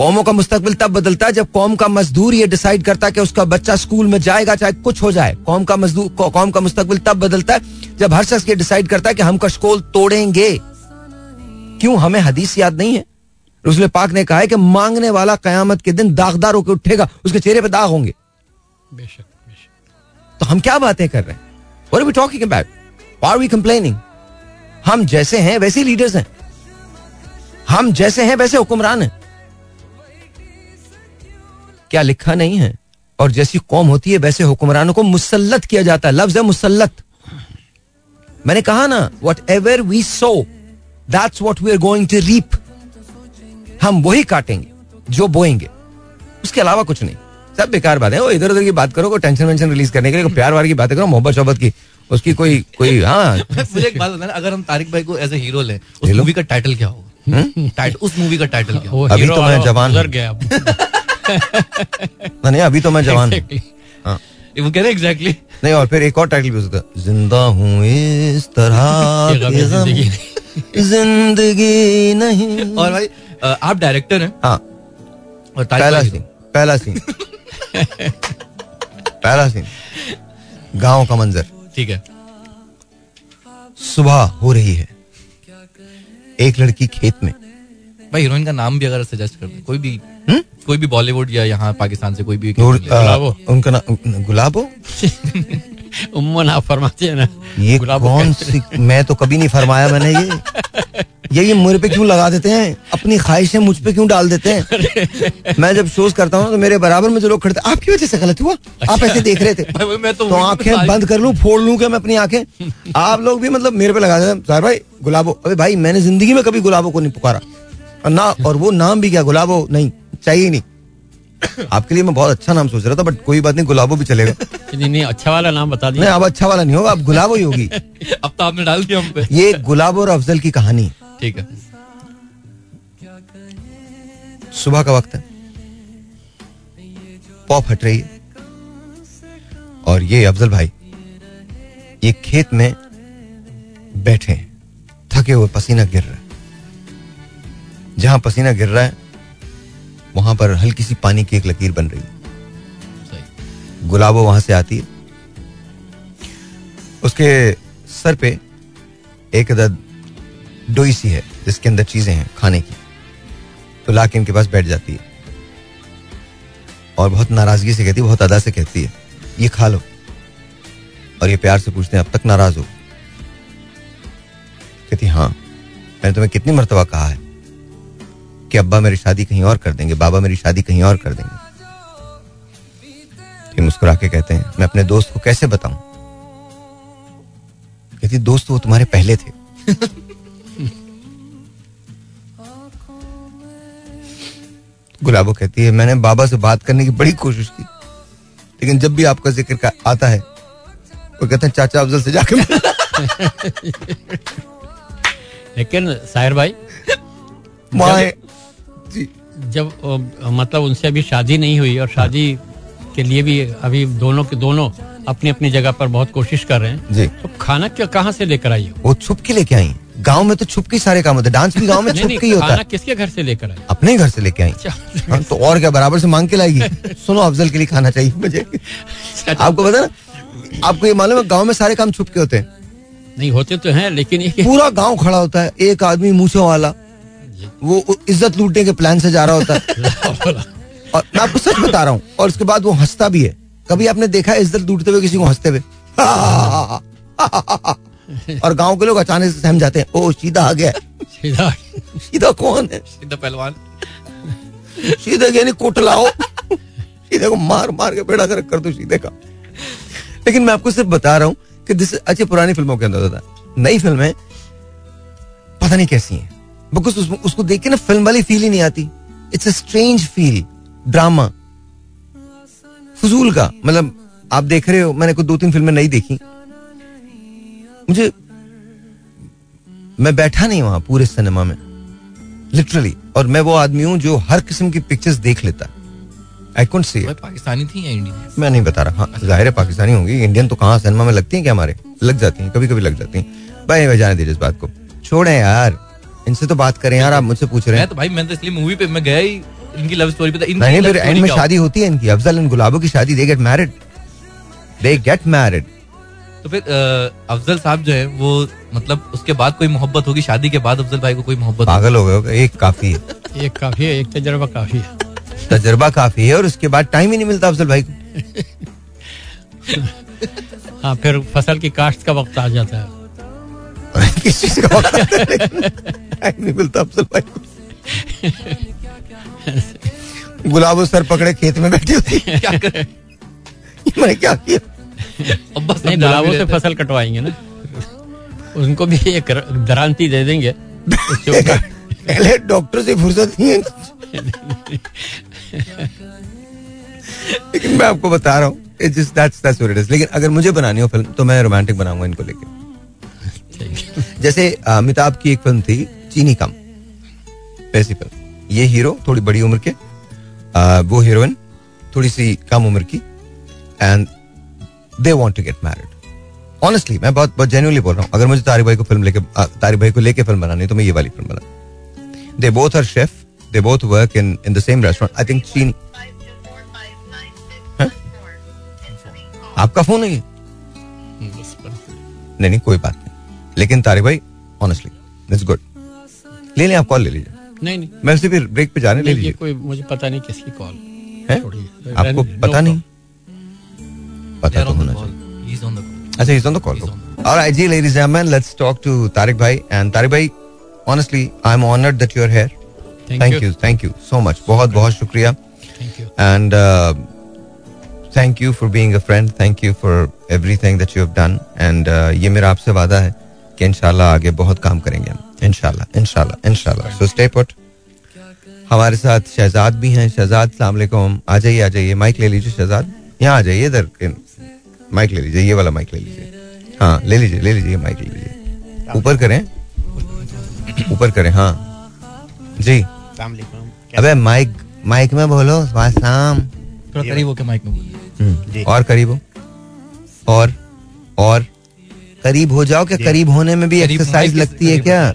कौमों का मुस्तकबिल तब बदलता है जब कौम का मजदूर ये डिसाइड करता है कि उसका बच्चा स्कूल में जाएगा चाहे कुछ हो जाए। कौम का मजदूर कौम का मुस्तकबिल तब बदलता है जब हर शख्स ये डिसाइड करता है कि हम कशकोल तोड़ेंगे। क्यों? हमें हदीस याद नहीं है। रसूल पाक ने कहा है कि मांगने वाला कयामत के दिन दागदार होकर उठेगा उसके चेहरे पर दाग होंगे। बेशक तो हम क्या बातें कर रहे हैं? What are we talking about? Why are we complaining? हम जैसे हैं वैसे लीडर्स हैं। हम जैसे हैं वैसे हुक्मरान हैं। क्या लिखा नहीं है? और जैसी कौम होती है वैसे हुक्मरानों को मुसलत किया जाता है। लफ्ज है मुसल्लत। मैंने कहा ना whatever we sow that's what we are going to reap हम वही काटेंगे जो बोएँगे। उसके अलावा कुछ नहीं। सब बेकार बात है। वो इधर उधर की बात करो कोई टेंशन वेंशन रिलीज़ करने के लिए प्यार वार की बातें करो मोहब्बत शोहबत की उसकी कोई कोई हाँ। (laughs) मुझे एक बात बताना अगर हम तारिक भाई को एज ए हीरो लें उस मूवी का टाइटल क्या होगा? टाइट उस मूवी का टाइटल क्या अभी तो मैं जवान गया (laughs) (laughs) नहीं अभी तो मैं जवान हूँ. हाँ। वो कह रहे एग्जैक्टली नहीं और फिर एक और टाइटल भी है ज़िंदा हूँ इस तरह (laughs) गम, ज़िंदगी नहीं। (laughs) और भाई आप डायरेक्टर हैं। हाँ। और पहला सीन पहला सीन पहला सीन गाँव का मंजर। ठीक है। सुबह हो रही है। एक लड़की खेत में। भाई हीरोइन का नाम भी अगर सजेस्ट कर दे कोई भी हम्म? कोई भी बॉलीवुड या यहाँ पाकिस्तान से कोई भी गुलाबो। उनका नाम गुलाबो? (laughs) उम्मन आप फरमाते हैं ना। ये कौन सी मैं तो कभी नहीं फरमाया मैंने ये। (laughs) ये ये मुझे पे क्यों लगा देते हैं? अपनी ख्वाहिशें मुझ पे क्यों डाल देते हैं? मैं जब शोज़ करता हूँ तो मेरे बराबर में जो लोग खड़े थे आपकी वजह से गलत हुआ? आप ऐसे देख रहे थे। (laughs) मैं तो तो आँखें बंद कर लूँ फोड़ लूँ क्या मैं अपनी आँखें? आप लोग भी मतलब मेरे पे लगा देते हैं। भाई गुलाबो। अबे भाई मैंने ज़िंदगी में कभी गुलाबो को नहीं पुकारा। और ना और वो नाम भी क्या? गुलाबो? नहीं। चाहिए ही नहीं। आपके लिए मैं बहुत अच्छा नाम सोच रहा था बट कोई बात नहीं गुलाबो भी चलेगा। नहीं नहीं अच्छा वाला नाम बता नहीं दिया अब अच्छा वाला नहीं होगा अब गुलाबो ही होगी। (laughs) अब तो आपने डाल दिया हम पे ये गुलाबो और अफजल की कहानी। ठीक है। सुबह का वक्त है। पॉप हट रही है। और ये अफजल भाई ये खेत में बैठे थके हुए पसीना गिर रहा है। जहाँ पसीना गिर रहा है वहाँ पर हल्की सी पानी की एक लकीर बन रही। है गुलाबो वहाँ से आती है। उसके सर पे एक अदद डोई सी है जिसके अंदर चीज़ें हैं खाने की। तो लाके इनके पास बैठ जाती है। और बहुत नाराज़गी से कहती है बहुत अदा से कहती है ये खा लो। और ये प्यार से पूछते हैं अब तक नाराज़ हो? कहती हाँ मैंने तुम्हें कितनी मरतबा कहा है। कि अब्बा मेरी शादी कहीं और कर देंगे बाबा मेरी शादी कहीं और कर देंगे। फिर मुस्कुरा के कहते हैं मैं अपने दोस्त को कैसे बताऊँ? कहती दोस्त वो तुम्हारे पहले थे। (laughs) गुलाबो कहती है मैंने बाबा से बात करने की बड़ी कोशिश की लेकिन जब भी आपका ज़िक्र आता है वो कहते हैं चाचा अफजल से जाके। लेकिन साहिर भाई माए जब मतलब उनसे अभी शादी नहीं हुई और शादी के लिए भी अभी दोनों के दोनों अपनी अपनी जगह पर बहुत कोशिश कर रहे हैं। जी। तो खाना क्या कहाँ से लेकर आई वो छुप के लेके आई। गाँव में तो छुप के सारे काम होते हैं। डांस भी गाँव में (laughs) छुप के ही होता है। किसके घर से लेकर आई? अपने घर से लेके आई। अच्छा हाँ, तो और क्या बराबर से मांग के लाएगी? (laughs) सुनो अफजल के लिए खाना चाहिए मुझे। आपको पता ना आपको ये मालूम है गाँव में सारे काम छुप के होते हैं। नहीं होते तो हैं लेकिन पूरा गाँव खड़ा होता है एक आदमी मूछों वाला। वो इज़्ज़त लूटने के प्लान से जा रहा होता। है (laughs) और मैं आपको सच बता रहा हूँ और उसके बाद वो हंसता भी है। कभी आपने देखा है इज़्ज़त लूटते हुए किसी को हँसते हुए? (laughs) और गाँव के लोग अचानक से सहम जाते हैं ओ सीधा आ गया। सीधा सीधा कौन है? सीधा पहलवान। सीधे यानी कोटलाओ सीधे को मार मार के बेड़ा कर कर दो सीधे का। लेकिन मैं आपको सिर्फ़ बता रहा हूँ कि दिस अच्छी पुरानी फ़िल्मों के अंदर होता नई फ़िल्में पता नहीं कैसी हैं। बिकॉज़ उसको, उसको देख के ना फ़िल्म वाली फील ही नहीं आती it's a strange feel drama फजूल का मतलब आप देख रहे हो मैंने कुछ दो तीन फ़िल्में नहीं देखी मुझे मैं बैठा नहीं वहाँ पूरे सिनेमा में लिटरली और मैं वो आदमी हूँ जो हर किस्म की पिक्चर्स देख लेता आई कौन सी पाकिस्तानी थी या इंडियन मैं नहीं बता रहा हाँ ज़ाहिर है पाकिस्तानी होंगी इंडियन तो कहाँ सिनेमा में लगती हैं क्या हमारे लग जाती हैं कभी कभी लग जाती हैं भाई भाई जाने दीजिए इस बात को छोड़े यार इनसे तो बात करें यार आप मुझसे पूछ रहे हैं। तो भाई मैं तो इसलिए मूवी पे मैं गया ही इनकी लव स्टोरी पे था। इनकी नहीं फिर एंड में शादी होती है इनकी अफजल एंड गुलाबो की शादी they get married they get married तो फिर अफजल साहब जो है वो मतलब उसके बाद कोई मोहब्बत होगी? शादी के बाद अफजल भाई को कोई मोहब्बत पागल हो गए होगे, एक काफ़ी है। (laughs) एक काफ़ी है एक तजर्बा काफ़ी है। तजर्बा काफ़ी है और उसके बाद टाइम ही नहीं मिलता अफजल भाई को। (laughs) हाँ फिर फ़सल की काश्त का वक्त आ जाता है। (laughs) किस चीज़ का टाइम (laughs) नहीं मिलता अफजल भाई। गुलाबो सर पकड़े खेत में बैठी होती है क्या करें मैंने क्या किया? अब बस नहीं गुलाबों से फ़सल कटवाएँगे ना। उनको भी एक दरांती दे देंगे। पहले डॉक्टर से फुर्सत नहीं है। लेकिन मैं आपको बता रहा हूँ. लेकिन अगर मुझे बनानी हो फ़िल्म तो मैं रोमांटिक बनाऊँगा इनको लेके। जैसे अमिताभ की एक फ़िल्म थी चीनी कम। फ़िल्म ये हीरो थोड़ी बड़ी उम्र के अ, वो हीरोइन थोड़ी सी कम उम्र की and they want to get married honestly मैं बहुत बहुत जेन्युइनली बोल रहा हूँ अगर मुझे तारिक भाई को फ़िल्म लेके तारिक भाई को लेके फ़िल्म बनानी तो मैं ये वाली फ़िल्म बना they both are chef they both work in in the same restaurant I think चीनी आपका फ़ोन है? ये नहीं नहीं कोई बात नहीं। लेकिन तारिक भाई ऑनेस्टली इट्स गुड ले लें आप कॉल ले लीजिए। नहीं नहीं। मैं उसे फिर ब्रेक पे जाने ले लीजिए। कोई मुझे पता नहीं किसकी कॉल है? आपको पता नहीं? पता तो होना चाहिए। अच्छा इज़ ऑन द कॉल और I ji ladies and gentlemen let's talk to Tariq भाई। एंड तारिक भाई honestly I am honoured that you are here thank you thank you so much बहुत बहुत शुक्रिया। And thank you for being a friend thank you for everything that you have done and ये मेरा आपसे वादा है कि इंशाल्लाह आगे बहुत काम करेंगे हम। इंशाल्लाह इंशाल्लाह इंशाल्लाह। सो स्टे पुट हमारे साथ शहजाद भी हैं। शहजाद सलाम अलैकुम आ जाइए आ जाइए। माइक ले लीजिए शहजाद। यहाँ आ जाइए इधर। माइक ले लीजिए ये वाला माइक ले लीजिए। हाँ ले लीजिए ले लीजिए माइक ले लीजिए। ऊपर करें। ऊपर करें हाँ। जी। अबे माइक माइक में बोलो। शाम थोड़ा करीब होके माइक में बोलिए। हम्म, और करीब हो। और और। करीब हो जाओ क्या? करीब होने में भी एक्सरसाइज लगती है क्या?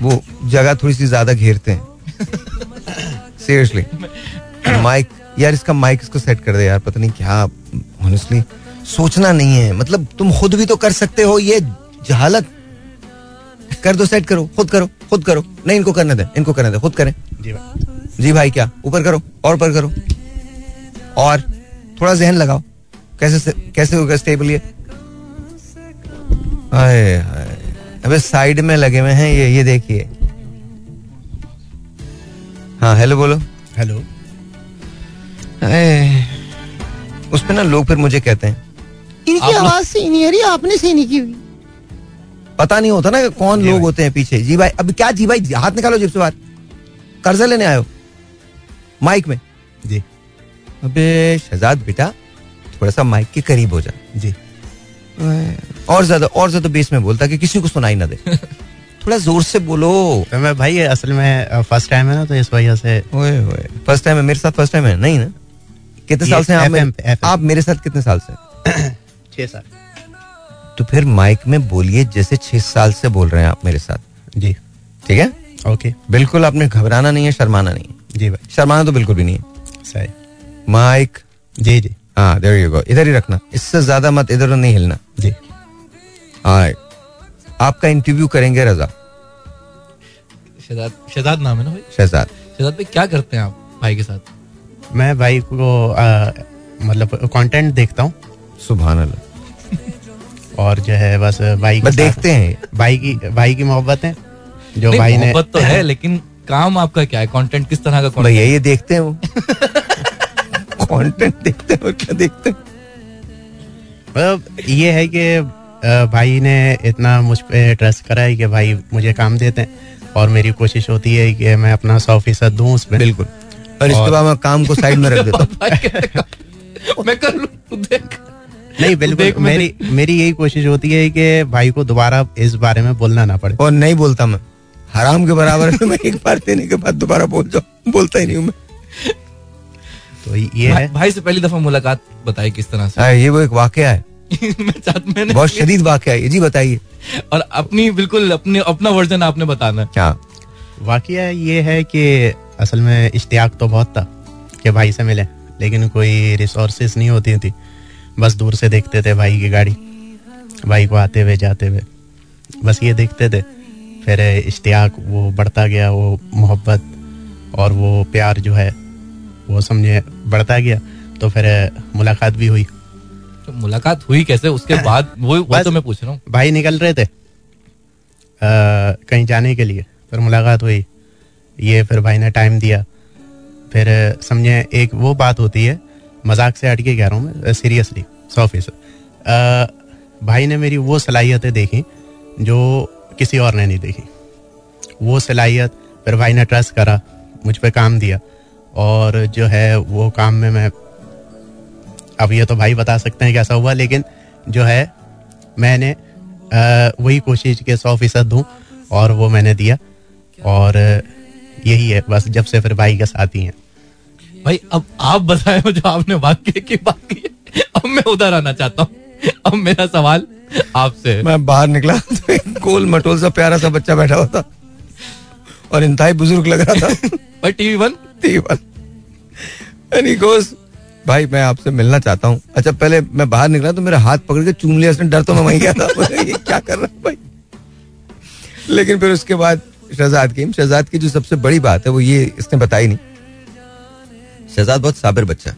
वो जगह थोड़ी सी ज़्यादा घेरते हैं। (laughs) सीरियसली माइक यार इसका माइक इसको सेट कर दे यार पता नहीं क्या ऑनेस्टली सोचना नहीं है। मतलब तुम खुद भी तो कर सकते हो ये जहालत। कर दो सेट करो खुद करो खुद करो। नहीं इनको करने दे इनको करने दे खुद करें। जी भाई। जी भाई क्या ऊपर करो और ऊपर करो। और थोड़ा जहन लगाओ। कैसे कैसे होगा स्टेबल ये? हाय हाय अबे साइड में लगे हुए हैं ये ये देखिए। हाँ हेलो बोलो। हेलो उस पे ना लोग फिर मुझे कहते हैं। इनकी आवाज़ से नहीं आ रही आपने से नहीं की हुई। पता नहीं होता ना कि कौन लोग होते हैं पीछे। जी भाई अब क्या जी भाई हाथ निकालो जेब से बाहर। कर्जा लेने आयो माइक में। जी। अबे शहजाद बेटा थोड़ा सा माइक के करीब हो जा। जी। और ज़्यादा और ज़्यादा बेस में बोलता कि किसी को सुनाई ना दे। (laughs) थोड़ा ज़ोर से बोलो। तो मैं भाई असल में फ़र्स्ट टाइम है ना तो इस वजह से ओए ओए फ़र्स्ट टाइम है मेरे साथ फ़र्स्ट टाइम है? नहीं ना? कितने साल से आप मेरे- आप मेरे साथ कितने साल से (clears throat) छह साल। तो फिर माइक में बोलिए जैसे छह साल से बोल रहे हैं आप मेरे साथ। जी। ठीक है? ओके बिल्कुल आपने घबराना नहीं है शर्माना नहीं है। जी भाई। शर्माना तो बिल्कुल भी नहीं है। सही। माइक जी जी। हाँ देयर यू गो इधर ही रखना। इससे ज़्यादा मत इधर नहीं हिलना। जी। हाँ आपका इंटरव्यू करेंगे रजा। शहजाद शहजाद नाम है ना भाई? शहजाद। शहजाद भाई क्या करते हैं आप भाई के साथ? मैं भाई को आ, मतलब कंटेंट देखता हूँ। सुबह अल्लाह (laughs) और जो है बस भाई के बस देखते हैं। भाई की भाई की मोहब्बत है जो भाई ने मोहब्बत तो है लेकिन काम आपका क्या है? कंटेंट किस तरह का content? भैया ये देखते हैं वो। (laughs) कंटेंट देखते हैं और क्या देखते हैं? मतलब ये है कि भाई ने इतना मुझ पे ट्रस्ट करा है कि भाई मुझे काम देते हैं और मेरी कोशिश होती है कि मैं अपना सौ फ़ीसद दूँ उसमें। बिल्कुल। और इसके बाद मैं काम को साइड में रख देता हूँ। (laughs) भाई मैं कर लूँ? देख। नहीं बिल्कुल मेरी मेरी यही कोशिश होती है कि भाई को दोबारा इस बारे में बोलना ना पड़े। और नहीं बोलता मैं। हराम के बराबर (laughs) मैं एक बार देने के बाद दोबारा बोल जाऊँ। बोलता ही नहीं हूँ मैं। तो ये भाई, है। भाई से पहली दफ़ा मुलाकात बताई किस तरह से? हाँ, ये वो एक वाकया है। (laughs) मैं मैंने बहुत शदीद वाकया है ये जी बताइए। और अपनी बिल्कुल अपने अपना वर्जन आपने बताना क्या वाकया ये है कि असल में इश्तियाक तो बहुत था कि भाई से मिले लेकिन कोई रिसोर्सेज नहीं होती थी। बस दूर से देखते थे भाई की गाड़ी भाई को आते हुए जाते हुए। बस ये देखते थे। फिर इश्तियाक वो बढ़ता गया वो मोहब्बत और वो प्यार जो है वो समझे बढ़ता गया तो फिर मुलाकात भी हुई। तो मुलाकात हुई कैसे? उसके (coughs) बाद वो वो तो मैं पूछ रहा हूँ। भाई निकल रहे थे आ, कहीं जाने के लिए। फिर मुलाकात हुई ये फिर भाई ने टाइम दिया। फिर समझे एक वो बात होती है मज़ाक से हटके कह रहा हूँ मैं सीरियसली सौ फ़ीसद। भाई ने मेरी वो सलाहियतें देखी जो किसी और ने नहीं देखी। वो सलाहियत फिर भाई ने ट्रस्ट करा मुझ पर काम दिया। और जो है वो काम में मैं अब ये तो भाई बता सकते हैं कैसा हुआ लेकिन जो है मैंने वही कोशिश के सौ फ़ीसद दूँ और वो मैंने दिया। और यही है बस जब से फिर भाई के साथ ही हैं। भाई अब आप बताए जो आपने वाक्य की बात की। अब मैं उधर आना चाहता हूँ। अब मेरा सवाल आपसे मैं बाहर निकला तो गोल मटोल सा प्यारा सा बच्चा बैठा हुआ था। और इंतहाई बुज़ुर्ग लग रहा था। (laughs) भाई टीवी वन तीवन And he goes, भाई मैं आपसे मिलना चाहता हूँ। अच्छा पहले मैं बाहर निकला तो मेरा हाथ पकड़ के चूम लिया उसने डर तो मैं वहीं गया था। ये क्या कर रहा है भाई? लेकिन फिर उसके बाद शहजाद की शहजाद की जो सबसे बड़ी बात है वो ये इसने बताई नहीं। शहजाद बहुत साबिर बच्चा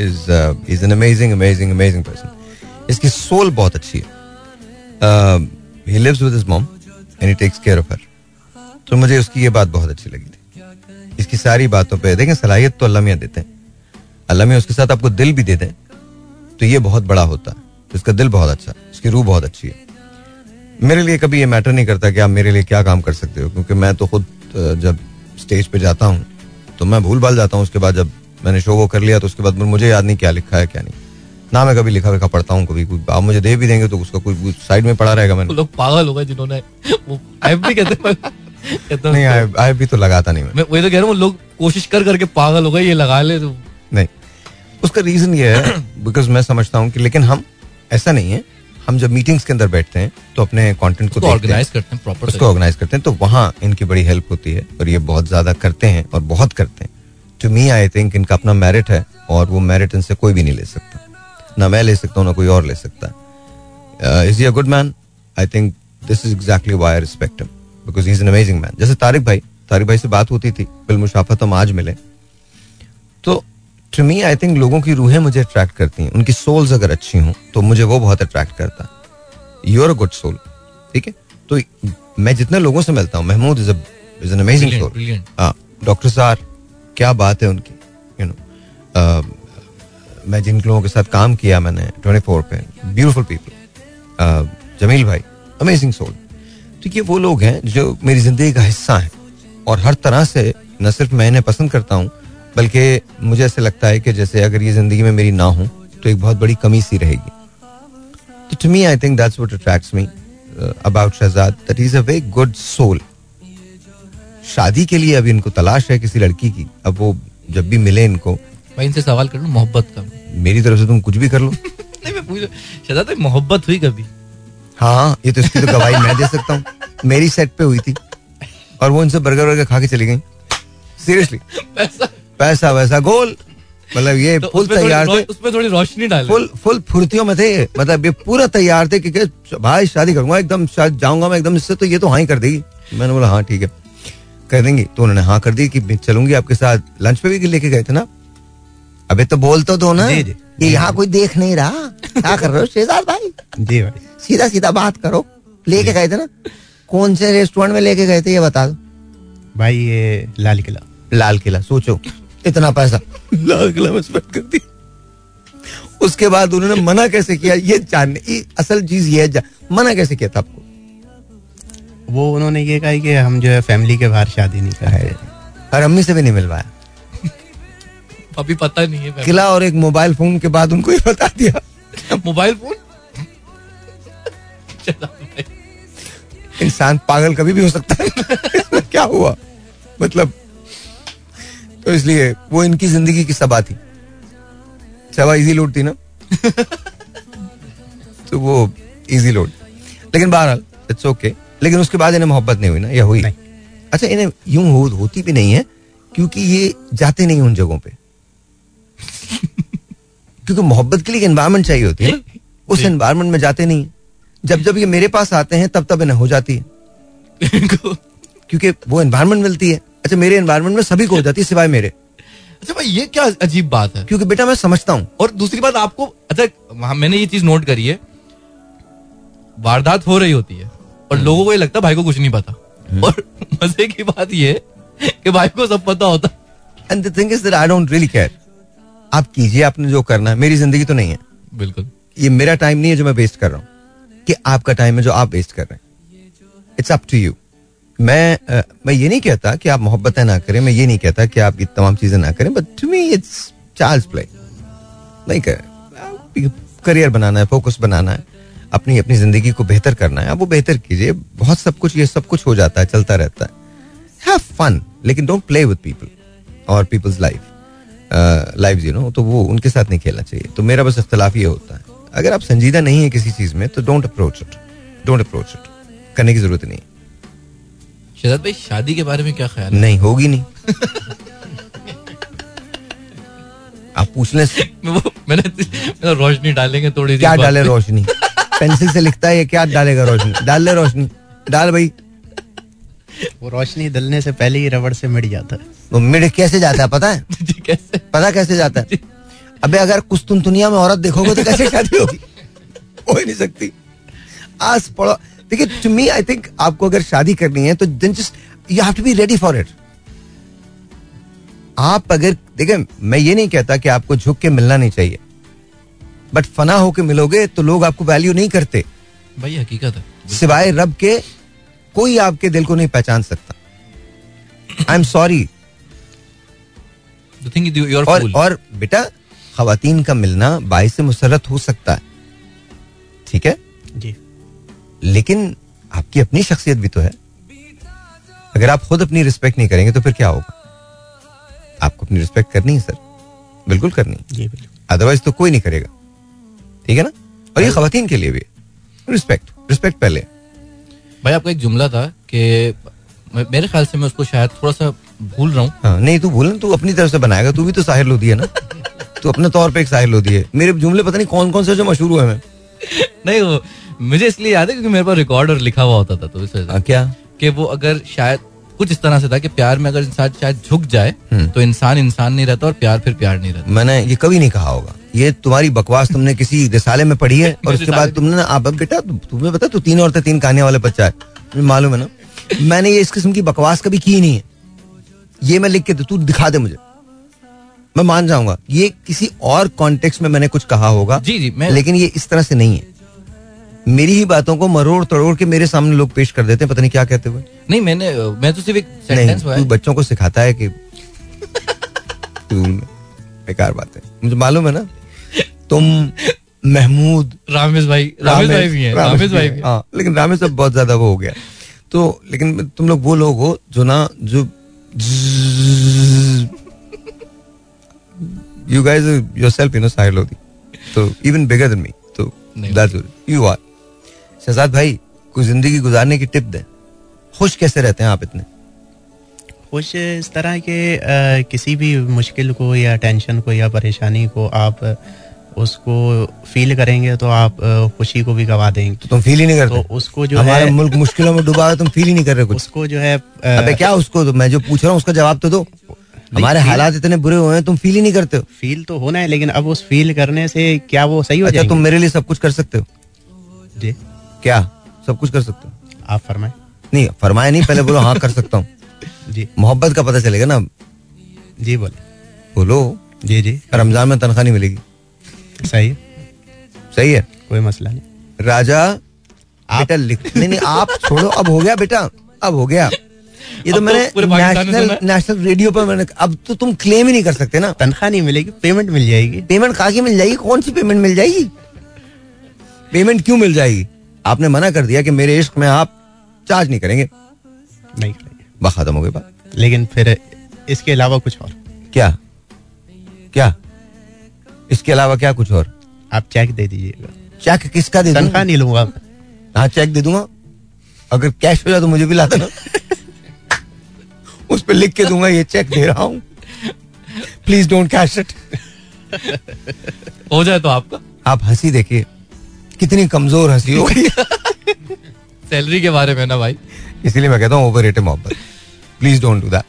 is is an amazing amazing amazing person इसकी सोल बहुत अच्छी है। He lives with his mom and he takes care of her तो मुझे उसकी ये बात बहुत अच्छी लगी थी। इसकी सारी बातों पे, देखें, सलाहियत तो अल्लाह मियाँ देते हैं। अल्लाह मियाँ उसके साथ आपको दिल भी दे दें तो ये बहुत बड़ा होता है तो इसका दिल बहुत अच्छा है इसकी रूह बहुत अच्छी है। मेरे लिए कभी ये मैटर नहीं करता कि आप मेरे लिए क्या काम कर सकते हो, क्योंकि मैं तो खुद जब स्टेज पे जाता हूँ तो मैं भूल भाल जाता हूँ, उसके बाद जब मैंने शो वो कर लिया तो उसके बाद मुझे याद नहीं क्या लिखा है, क्या नहीं। ना मैं कभी लिखा लिखा पढ़ता हूँ, कभी कोई आप मुझे दे भी देंगे तो उसका कोई साइड में पड़ा रहेगा मैंने। लोग पागल हो गए जिन्होंने आई भी नहीं आए आए भी तो लगाता नहीं मैं। मैं वही तो कह रहा हूँ लोग कोशिश कर करके पागल हो गए ये लगा ले तो। नहीं उसका रीजन ये है बिकॉज़ मैं समझता हूँ कि लेकिन हम ऐसा नहीं है हम जब मीटिंग्स के अंदर बैठते हैं तो अपने कंटेंट को ऑर्गेनाइज करते हैं प्रॉपर उसको ऑर्गेनाइज करते हैं तो वहाँ इनकी बड़ी हेल्प होती है और ये बहुत ज़्यादा करते हैं और बहुत करते हैं। टू मी आई थिंक इनका अपना मेरिट है और वो मेरिट इनसे कोई भी नहीं ले सकता। ना मैं ले सकता हूँ ना कोई और ले सकता। Is a good man I think this is exactly why respect him because is an amazing man जैसे तारिक भाई तारिक भाई से बात होती थी बिल मुशाफत हम आज मिले। तो टू मी आई थिंक लोगों की रूहें मुझे अट्रैक्ट करती हैं। उनकी सोल्स अगर अच्छी हों तो मुझे वो बहुत अट्रैक्ट करता है। You are a good soul ठीक है? तो मैं जितने लोगों से मिलता हूँ Mahmood is is an amazing soul हाँ डॉक्टर सार क्या बात है उनकी यू नो मैं जिन लोगों के साथ काम किया मैंने ट्वेंटी फोर पे ब्यूटिफुल पीपल जमील भाई अमेजिंग सोल तो ये वो लोग हैं जो मेरी ज़िंदगी का हिस्सा हैं और हर तरह से न सिर्फ़ मैं इन्हें पसंद करता हूँ बल्कि मुझे ऐसे लगता है कि जैसे अगर ये ज़िंदगी में मेरी ना हो तो एक बहुत बड़ी कमी सी रहेगी। तो to me I think that's what attracts me about Shahzad that is a very good soul शादी के लिए अभी इनको तलाश है किसी लड़की की अब वो जब भी मिले इनको। भाई इनसे सवाल कर लो मोहब्बत का? मेरी तरफ़ से तुम कुछ भी कर लो। (laughs) नहीं मैं पूछ शहजाद मोहब्बत हुई कभी? हाँ ये तो इसकी तो गवाही मैं दे सकता हूँ। मेरी सेट पे हुई थी। और वो इनसे बर्गर वर्गर खा के चली गई। सीरियसली पैसा। पैसा वैसा गोल। मतलब ये तो फुल तैयार थे। उसमें थोड़ी रोशनी डाले। फुल फुल फुर्तियों में थे। मतलब ये पूरा तैयार थे कि कि भाई शादी करूँगा एकदम शायद जाऊँगा मैं एकदम इससे तो ये तो हाँ ही कर देगी। मैंने बोला हाँ ठीक है। कर देंगी। तो उन्होंने हाँ कर दी कि चलूँगी आपके साथ। लंच पे भी लेके गए थे ना? अबे तो बोल तो दो ना जी, जी। ये यहाँ कोई देख नहीं रहा। क्या कर रहे हो शेजाद भाई? जी भाई। सीधा सीधा बात करो। लेके गए थे ना? कौन से रेस्टोरेंट में लेके गए थे ये बता दो। भाई ये लाल किला। लाल किला सोचो। इतना पैसा। लाल किला में स्पेंड कर दी उसके बाद उन्होंने मना कैसे किया? ये जानने ये असल चीज़ ये है मना कैसे किया था आपको? वो उन्होंने ये कहा कि हम जो है फैमिली के बाहर शादी नहीं करते। और अम्मी से भी नहीं मिलवाया? अभी पता नहीं है किला और एक मोबाइल फ़ोन के बाद उनको ये बता दिया। Mobile phone? इंसान पागल कभी भी हो सकता है। क्या हुआ? मतलब तो इसलिए वो इनकी ज़िंदगी की सबा थी। सबा इजी लोड थी ना? तो वो इजी लोड लेकिन बहरहाल इट्स ओके लेकिन उसके बाद इन्हें मोहब्बत नहीं हुई ना? या हुई। अच्छा इन्हें यूँ हो, होती भी नहीं है क्योंकि ये जाते नहीं उन जगहों पे। (laughs) क्योंकि मोहब्बत के लिए एनवायरमेंट चाहिए होती है ना। (laughs) उस एनवायरमेंट में जाते नहीं। जब जब ये मेरे पास आते हैं तब तब इन्हें हो जाती है। क्योंकि वो एनवायरमेंट मिलती है। अच्छा मेरे एनवायरमेंट में सभी को हो जाती है सिवाय मेरे। अच्छा भाई ये क्या अजीब बात है? क्योंकि बेटा मैं समझता हूँ। और दूसरी बात आपको अच्छा मैंने ये चीज़ नोट करी है। वारदात हो रही होती है और हम्म। लोगों को ये लगता है भाई को कुछ नहीं पता। और (laughs) मज़े की बात ये कि भाई को सब पता होता। And the thing is that I don't really care आप कीजिए आपने जो करना है मेरी ज़िंदगी तो नहीं है। बिल्कुल। ये मेरा टाइम नहीं है जो मैं वेस्ट कर रहा हूँ कि आपका टाइम है जो आप वेस्ट कर रहे हैं। इट्स अप टू यू मैं अ, मैं ये नहीं कहता कि आप मोहब्बतें ना करें मैं ये नहीं कहता कि आप ये तमाम चीज़ें ना करें बट टू मी इट्स चार्ल्स प्ले नहीं करें करियर बनाना है फोकस बनाना है अपनी अपनी ज़िंदगी को बेहतर करना है आप वो बेहतर कीजिए। बहुत सब कुछ ये सब कुछ हो जाता है चलता रहता है। हैव फन लेकिन डोंट प्ले विद पीपल और people's life life you know तो वो उनके साथ नहीं खेलना चाहिए। तो मेरा बस इख्तलाफ ये होता है। अगर आप संजीदा नहीं है किसी चीज़ में तो don't approach it don't approach it करने की ज़रूरत नहीं। शहजाद भाई शादी के बारे में क्या ख्याल है? नहीं होगी नहीं। आप पूछ लें। (laughs) वो मैंने मैंने रोशनी डालेंगे थोड़ी सी क्या डाले रोशनी? पेंसिल से लिखता है क्या डालेगा रोशनी? डाल ले रोशनी। डाल भाई। वो रोशनी दलने से पहले ही रबड़ से मिट जाता है। मिड कैसे जाता है पता है? (laughs) जी, कैसे? पता कैसे जाता है? अबे अगर कुछ तुम दुनिया में औरत देखोगे तो कैसे (laughs) शादी होगी? हो ही नहीं सकती। आस पड़ो देखिए टू मी आई थिंक आपको अगर शादी करनी है तो then just you have to be ready for it आप अगर देखिए मैं ये नहीं कहता कि आपको झुक के मिलना नहीं चाहिए। बट फना होके मिलोगे तो लोग आपको वैल्यू नहीं करते। भाई हकीकत है। सिवाय रब के कोई आपके दिल को नहीं पहचान सकता। I am sorry thing you are और और बेटा खातन का मिलना बाईस मुसरत हो सकता है। ठीक है? जी। लेकिन आपकी अपनी शख्सियत भी तो है। अगर आप खुद अपनी रिस्पेक्ट नहीं करेंगे तो फिर क्या होगा? आपको अपनी रिस्पेक्ट करनी है सर। बिल्कुल करनी है। जी बिल्कुल। अदरवाइज़ तो कोई नहीं करेगा। ठीक है ना? और ये खातन के लिए भी। रिस्पेक्ट रिस्पेक्ट पहले। भाई आपका एक जुमला था कि मेरे ख्याल से मैं उसको शायद थोड़ा सा भूल रहा हूँ। हाँ नहीं तू भूल तू अपनी तरफ़ से बनाएगा तू भी तो साहिर लोधी है ना। तू अपने तौर पे एक साहिर लोधी है। मेरे जुमले पता नहीं कौन कौन से जो मशहूर हुए हैं। नहीं वो मुझे इसलिए याद है क्योंकि मेरे पास रिकॉर्ड और लिखा हुआ होता था तो इस वजह हाँ, क्या? कि वो अगर शायद कुछ इस तरह से था कि प्यार में अगर इंसान शायद झुक जाए हम्म। तो इंसान इंसान नहीं रहता और प्यार फिर प्यार नहीं रहता। मैंने ये कभी नहीं कहा होगा। ये तुम्हारी बकवास तुमने किसी रिसाले में पढ़ी है (laughs) और उसके बाद तुमने अब बेटा तुम्हें पता तू तीन औरतें तीन कहानियाँ वाले बच्चा है। मालूम है ना। मैंने ये इस किस्म की बकवास कभी की नहीं है। ये मैं लिख के तू दिखा दे मुझे। मैं मान जाऊँगा। ये किसी और कॉन्टेक्स्ट में मैंने कुछ कहा होगा जी जी मैं लेकिन ये इस तरह से नहीं है। मेरी ही बातों को मरोड़ तड़ोड़ के मेरे सामने लोग पेश कर देते हैं पता नहीं क्या कहते हुए। नहीं मैंने मैं तो सिर्फ़ एक सेंटेंस तू बच्चों को सिखाता है कि बेकार बात है। मुझे मालूम है ना? तुम महमूद रामेश भाई रामेश भाई भी हैं रामेश भाई हाँ लेकिन रामेश अब बहुत ज़्यादा वो हो गया। तो लेकिन तुम लोग वो लोग हो जो ना जो you guys yourself you know Sahil Lodhi तो इवन बिगर देन मी तो। दैट्स यू आर शहजाद भाई कोई ज़िंदगी गुजारने की टिप दें। खुश कैसे रहते हैं आप इतने? खुश इस तरह के अ, किसी भी मुश्किल को या टेंशन को या परेशानी को आप उसको फील करेंगे तो आप खुशी को भी गवा देंगे। तो तुम फील ही नहीं करते। तो उसको जो हमारा है मुल्क मुश्किलों में डूबा है तुम फील ही नहीं कर रहे कुछ। उसको जो है अबे क्या उसको तो मैं जो पूछ रहा हूँ उसका जवाब तो दो। हमारे हालात इतने बुरे हुए हैं तुम फील ही नहीं करते हो। फील तो होना है लेकिन अब उस फील करने से क्या वो सही हो अच्छा तुम मेरे लिए सब कुछ कर सकते हो। जी। क्या? सब कुछ कर सकते हो? आप फरमाए। नहीं फरमाए नहीं पहले बोलो हाँ कर सकता हूँ। (laughs) जी। मोहब्बत का पता चलेगा ना। जी बोले बोलो। जी जी। रमज़ान में तनख्वाह नहीं मिलेगी। सही है, सही है कोई मसला नहीं। राजा बेटा लिख नहीं नहीं आप छोड़ो अब हो गया बेटा अब हो गया। ये तो तो मैंने नेशनल नेशनल रेडियो पर मैंने अब तो तुम क्लेम ही नहीं कर सकते ना। तनख्वाह नहीं मिलेगी पेमेंट मिल जाएगी। पेमेंट कहा की मिल जाएगी? कौन सी पेमेंट मिल जाएगी? पेमेंट क्यों मिल जाएगी? आपने मना कर दिया कि मेरे इश्क में आप चार्ज नहीं करेंगे। नहीं करेंगे। बस खत्म हो गई बात। लेकिन फिर इसके अलावा कुछ और। क्या? क्या? इसके अलावा क्या कुछ और? आप चेक दे दीजिएगा। चेक किसका दे दूँगा तनख्वाह नहीं लूँगा हाँ चेक दे दूँगा। अगर कैश हो जाए तो मुझे भी ला देना। उस पर लिख के दूँगा ये चेक दे रहा हूँ। प्लीज़ डोंट कैश इट हो जाए तो आपका। आप हँसी देखिए। कितनी कमज़ोर हँसी हो गई। सैलरी के बारे में ना भाई। इसीलिए मैं कहता हूँ ओवर रेटेड मोहब्बत। प्लीज़ डोंट डू दैट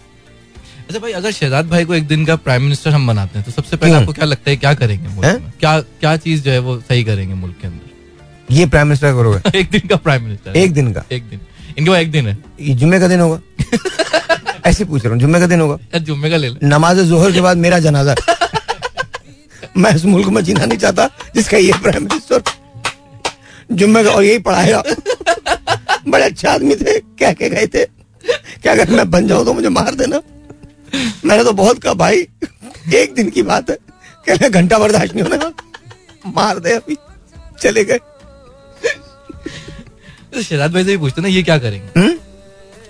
अच्छा भाई अगर शहजाद भाई को एक दिन का प्राइम मिनिस्टर हम बनाते हैं तो सबसे पहले आपको क्या लगता है क्या करेंगे मुल्क हैं? में? क्या क्या चीज़ जो है वो सही करेंगे मुल्क के अंदर? ये प्राइम मिनिस्टर करोगे? (laughs) एक दिन का प्राइम मिनिस्टर एक दिन का? एक दिन। इनके पास एक दिन है। जुम्मे का दिन होगा। (laughs) ऐसे पूछ रहा हूँ जुम्मे का दिन होगा। जुम्मे का ले ले। नमाज़ जोहर के बाद मेरा जनाजा। (laughs) मैं इस मुल्क में जीना नहीं चाहता जिसका ये प्राइम मिनिस्टर जुम्मे का और यही पढ़ाएगा बड़े अच्छे आदमी थे क्या कह के गए थे। क्या अगर मैं बन जाऊँ तो मुझे मार देना। मैंने तो बहुत कहा भाई एक दिन की बात है। कह रहे घंटा बर्दाश्त नहीं होना। मार दे अभी चले गए। तो शहजाद भाई से भी पूछते ना ये क्या करेंगे? हम्म?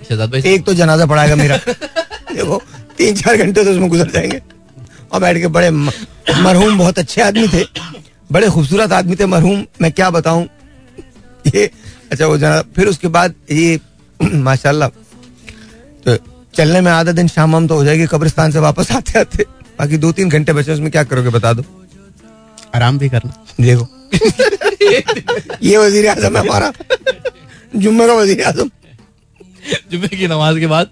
शहजाद भाई एक तो जनाजा पड़ाएगा मेरा। देखो तीन चार घंटे तो उसमें गुजर जाएँगे। और बैठ के बड़े मरहूम बहुत अच्छे आदमी थे। बड़े खूबसूरत आदमी थे मरहूम मैं क्या बताऊँ? ये अच्छा वो जना फिर उसके बाद ये माशाल्लाह तो चलने में आधा दिन शाम वाम तो हो जाएगी कब्रिस्तान से वापस आते आते। बाकी दो तीन घंटे बचे उसमें क्या करोगे बता दो। आराम भी करना। देखो। (laughs) ये वज़ीर आज़म है हमारा। जुम्मे का वज़ीर आज़म। जुम्मे की नमाज़ के बाद?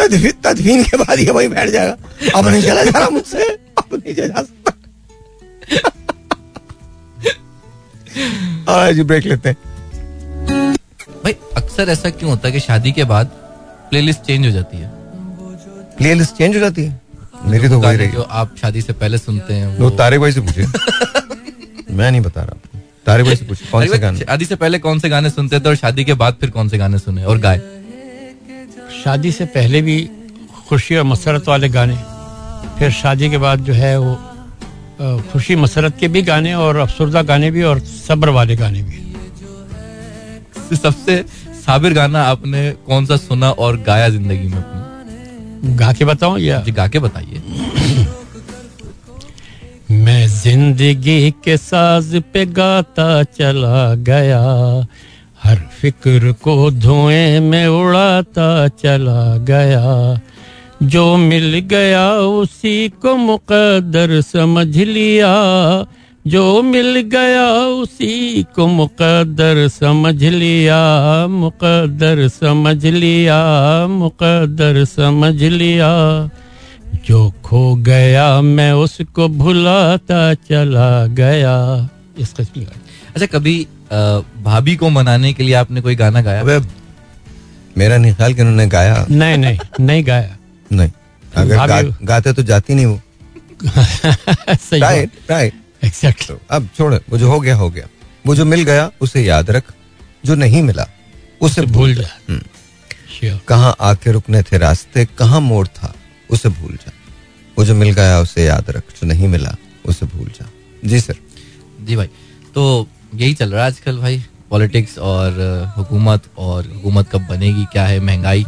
तदफी- तदफीन के बाद ये वही बैठ जाएगा। अब नहीं चला जा रहा मुझसे। अब नहीं चला जा सकता। (laughs) आज ब्रेक लेते हैं। भाई अक्सर ऐसा क्यों होता है कि शादी के बाद प्लेलिस्ट चेंज हो जाती है। प्ले लिस्ट चेंज हो जाती है? मेरी तो वही रही। जो आप शादी से पहले सुनते हैं वो वो तारे भाई से पूछे। मैं नहीं बता रहा तारे भाई से पूछे कौन से गाने? शादी से पहले कौन से गाने सुनते थे और शादी के बाद फिर कौन से गाने सुने और गाए? शादी से पहले भी खुशी और मसरत वाले गाने फिर शादी के बाद जो है वो खुशी मसरत के भी गाने और अफसरदा गाने भी और सब्र वाले गाने भी। सबसे साबिर गाना आपने कौन सा सुना और गाया ज़िंदगी में अपनी? गा के बताऊँ या? जी गा के बताइए। (clears throat) मैं ज़िंदगी के साज पे गाता चला गया। हर फ़िक्र को धुएँ में उड़ाता चला गया। जो मिल गया उसी को मुकदर समझ लिया। जो मिल गया उसी को मुकद्दर समझ लिया मुकद्दर समझ लिया मुकद्दर समझ लिया। जो खो गया मैं उसको भुलाता चला गया। इस किस्म की अच्छा कभी भाभी को मनाने के लिए आपने कोई गाना गाया? अबे मेरा नहीं ख्याल कि उन्होंने गाया। नहीं नहीं नहीं गाया। नहीं अगर गा, गाते तो जाती नहीं वो। (laughs) सही राइट राइट एग्जैक्टली अब छोड़ वो जो हो गया हो गया। वो जो मिल गया उसे याद रख। जो नहीं मिला उसे भूल जा। हम्म। कहाँ आके रुकने थे रास्ते कहाँ मोड़ था उसे भूल जा। वो जो मिल गया उसे याद रख। जो नहीं मिला उसे भूल जा। जी सर। जी भाई। तो यही चल रहा है आजकल भाई पॉलिटिक्स और हुकूमत और हुकूमत कब बनेगी क्या है महँगाई?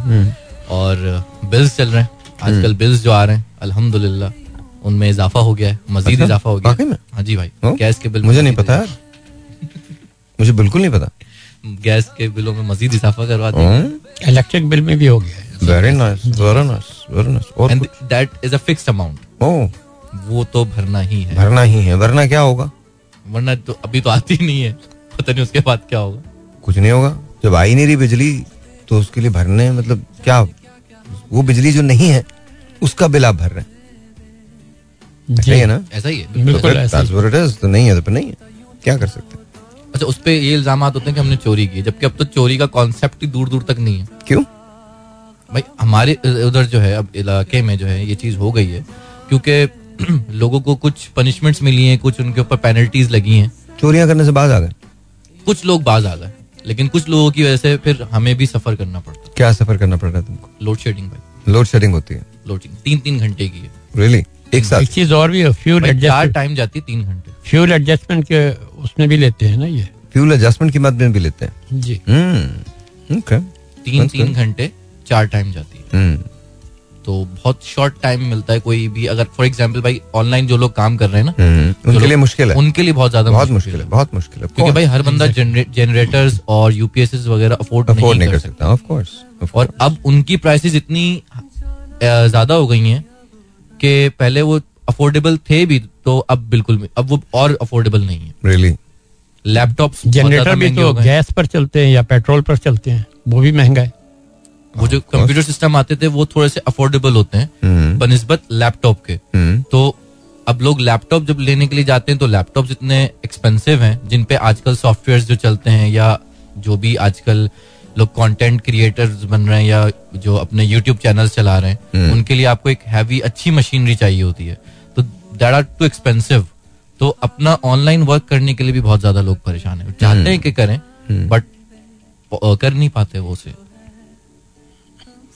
और बिल्स चल रहे हैं। आजकल बिल्स जो आ रहे हैं अल्हम्दुलिल्लाह। उनमें इजाफा हो गया है मजीद अच्छा? इजाफा हो गया में? हाँ जी भाई गैस के बिल मुझे नहीं पता यार। (laughs) मुझे बिल्कुल नहीं पता। गैस के बिलों में मजीद इजाफा करवा दिया इलेक्ट्रिक बिल में भी हो गया very nice very nice very nice और and that is a fixed amount ओ। वो तो भरना ही है। भरना ही है। वरना क्या होगा? वरना तो अभी तो आती नहीं है। पता नहीं उसके बाद क्या होगा। कुछ नहीं होगा। जब आई नहीं रही बिजली तो उसके लिए भरने मतलब क्या? वो बिजली जो नहीं है उसका बिल आप भर रहे हैं। है ना? ऐसा ही है बिल्कुल तो ऐसा that's what it is, तो नहीं है तो नहीं है। क्या कर सकते हैं? अच्छा उस पे ये इल्ज़ाम होते हैं कि हमने चोरी की है, जबकि अब तो चोरी का कॉन्सेप्ट ही दूर दूर तक नहीं है। क्यों? भाई हमारे उधर जो है अब इलाके में जो है ये चीज़ हो गई है क्योंकि (clears throat) लोगों को कुछ पनिशमेंट्स मिली हैं कुछ उनके ऊपर पेनल्टीज लगी हैं। चोरियाँ करने से बाज आ गए। कुछ लोग बाज आ गए लेकिन कुछ लोगों की वजह से फिर हमें भी सफ़र करना पड़ता। है क्या सफ़र करना पड़ रहा है तुमको? लोड शेडिंग भाई। लोड शेडिंग होती है। लोड शेडिंग तीन तीन घंटे की है। रियली एक साथ। एक चीज़ और भी है फ्यूल एडजस्टमेंट टाइम जाती है तीन घंटे। फ्यूल एडजस्टमेंट के उसमें भी लेते हैं ना ये? फ्यूल एडजस्टमेंट की मद में भी लेते हैं। जी। हम्म ओके तीन तीन घंटे चार टाइम जाती है। हम्म। तो बहुत शॉर्ट टाइम मिलता है कोई भी अगर फॉर एग्ज़ाम्पल भाई ऑनलाइन जो लोग काम कर रहे हैं ना हम्म, उनके लिए मुश्किल है। उनके लिए बहुत ज़्यादा बहुत मुश्किल है। बहुत मुश्किल है। क्योंकि भाई हर बंदा जनरेटर्स और यूपीएस वगैरह अफोर्ड नहीं कर सकता ऑफ़ कोर्स और अब उनकी प्राइसेस इतनी ज़्यादा हो गई हैं कि पहले वो अफोर्डेबल थे भी तो अब बिल्कुल भी- अब वो और अफोर्डेबल नहीं है। रियली लैपटॉप जनरेटर भी तो गैस पर चलते हैं या पेट्रोल पर चलते हैं वो भी महँगा है। वो जो कंप्यूटर सिस्टम आते थे वो थोड़े से अफोर्डेबल होते हैं हम्म। बनस्बत लैपटॉप के। हम्म। तो अब लोग लैपटॉप जब लेने के लिए जाते हैं तो लैपटॉप इतने एक्सपेंसिव हैं जिन पे आजकल सॉफ्टवेयर जो चलते हैं या जो भी आजकल लोग कंटेंट क्रिएटर्स बन रहे हैं या जो अपने यूट्यूब चैनल चला रहे हैं उनके लिए आपको एक हैवी अच्छी मशीनरी चाहिए होती है। तो दैट आर टू एक्सपेंसिव तो अपना ऑनलाइन वर्क करने के लिए भी बहुत ज़्यादा लोग परेशान है। चाहते हैं कि करें बट कर नहीं पाते वो उसे।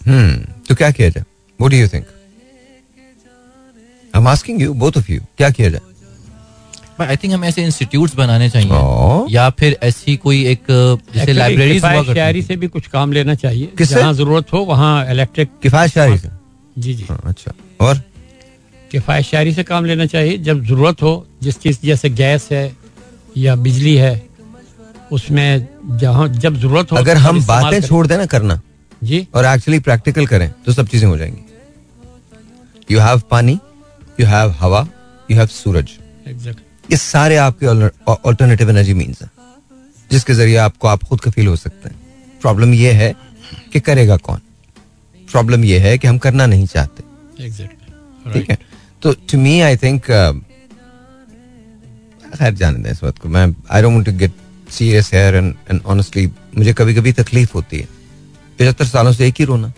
हम्म। तो क्या किया जाए? What do you think I am asking you both of you क्या किया जाए? आई थिंक हमें ऐसे इंस्टीट्यूट बनाने चाहिए। या फिर ऐसी कोई एक जैसे करती शायरी से भी कुछ काम लेना चाहिए। जहाँ ज़रूरत हो वहाँ इलेक्ट्रिक किफायत शायरी से? जी जी। हाँ, अच्छा। और? किफायत शायरी से काम लेना चाहिए। जब ज़रूरत हो जिस चीज़ जैसे गैस है या बिजली है उसमें जहाँ जब ज़रूरत हो अगर हम बातें छोड़ देना करना जी। और एक्चुअली प्रैक्टिकल करें तो सब चीज़ें हो जाएँगी। You have paani you have hawa you have suraj. Exact ये सारे आपके ऑल्टरनेटिव एनर्जी मीन्स हैं जिसके ज़रिए आपको आप खुद कफील हो सकते हैं। प्रॉब्लम ये है कि करेगा कौन? प्रॉब्लम ये है कि हम करना नहीं चाहते। ठीक है? तो टू मी आई थिंक खैर जाने दें इस बात को। मैं I don't to get serious here and and honestly मुझे कभी कभी तकलीफ़ होती है। पचहत्तर सालों से एक ही रोना।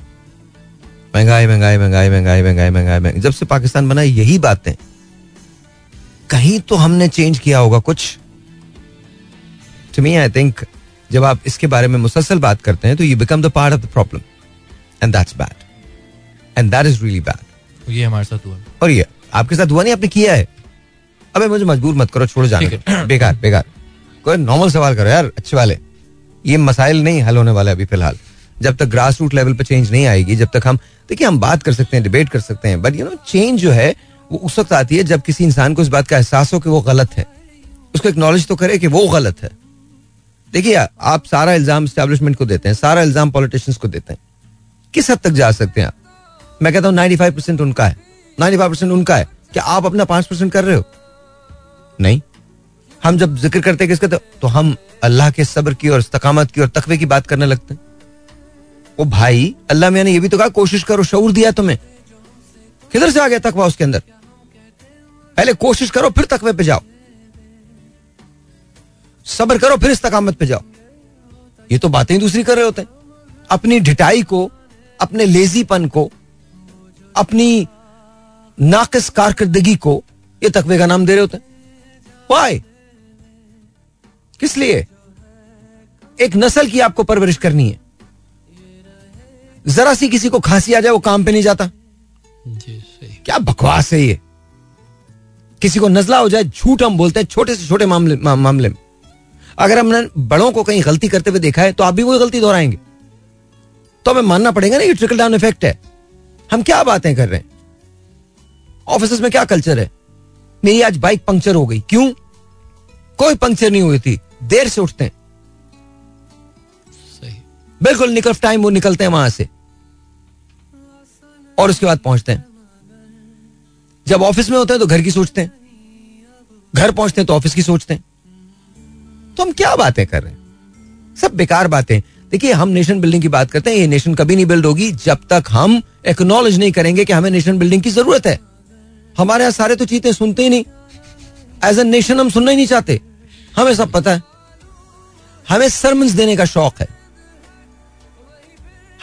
महँगाई महँगाई महँगाई महँगाई महँगाई महँगाई महँगाई। जब से पाकिस्तान बना यही बातें। कहीं तो हमने चेंज किया होगा कुछ? टू मी आई थिंक जब आप इसके बारे में मुसलसल बात करते हैं तो you become the part of the problem and that's bad and that is really bad ये हमारे साथ हुआ। और ये आपके साथ हुआ नहीं? आपने किया है। अबे मुझे मजबूर मत करो छोड़ जाने बेकार बेकार। कोई नॉर्मल सवाल करो यार अच्छे वाले। ये मसाइल नहीं हल होने वाले अभी फ़िलहाल। जब तक ग्रास रूट लेवल पर चेंज नहीं आएगी जब तक हम देखिए हम बात कर सकते हैं डिबेट कर सकते हैं बट यू नो चेंज जो है वो उस वक्त आती है जब किसी इंसान को इस बात का एहसास हो कि वो गलत है। उसको एक्नॉलेज तो करे कि वो गलत है। देखिए आप सारा इल्ज़ाम स्टैब्लिशमेंट को देते हैं सारा इल्ज़ाम पॉलिटिशियंस को देते हैं। किस हद तक जा सकते हैं आप? मैं कहता हूँ 95 परसेंट उनका है। 95 परसेंट उनका है क्या आप अपना पाँच परसेंट कर रहे हो? नहीं। हम जब ज़िक्र करते किसका तो, तो हम अल्लाह के सब्र की और इस्तकामत की और तकवे की बात करने लगते हैं। ओ भाई अल्लाह मियाँ ने ये भी तो कहा कोशिश करो शऊर दिया तुम्हें। किधर से आ गया तकवा उसके अंदर? पहले कोशिश करो फिर तकवे पे जाओ। सब्र करो फिर इस इस्तकामत पे जाओ। ये तो बातें ही दूसरी कर रहे होते हैं। अपनी ढिटाई को अपने लेजीपन को अपनी नाकिस कारकर्दगी को ये तकवे का नाम दे रहे होते हैं। वाई किस लिए? एक नस्ल की आपको परवरिश करनी है। जरा सी किसी को खांसी आ जाए वो काम पे नहीं जाता। जी सही। क्या बकवास है ये? किसी को नजला हो जाए झूठ हम बोलते हैं छोटे से छोटे मामले मा, मामले में। अगर हमने बड़ों को कहीं गलती करते हुए देखा है तो आप भी वही गलती दोहराएँगे। तो हमें मानना पड़ेगा ना ये ट्रिकल डाउन इफ़ेक्ट है। हम क्या बातें कर रहे हैं? ऑफ़िस में क्या कल्चर है? मेरी आज बाइक पंक्चर हो गई। क्यों? कोई पंक्चर नहीं हुई थी। देर से उठते हैं। सही। बिल्कुल निकल टाइम वो निकलते हैं वहाँ से। और उसके बाद पहुँचते हैं। जब ऑफ़िस में होते हैं तो घर की सोचते हैं। घर पहुँचते हैं तो ऑफ़िस की सोचते हैं। तो हम क्या बातें कर रहे हैं? सब बेकार बातें। देखिए, हम नेशन बिल्डिंग की बात करते हैं, ये नेशन कभी नहीं बिल्ड होगी जब तक हम एक्नॉलेज नहीं करेंगे कि हमें नेशन बिल्डिंग की ज़रूरत है। हमारे यहाँ सारे तो चीतें सुनते ही नहीं। एज ए नेशन हम सुनना ही नहीं चाहते। हमें सब पता है। हमें सरमन्स देने का शौक है।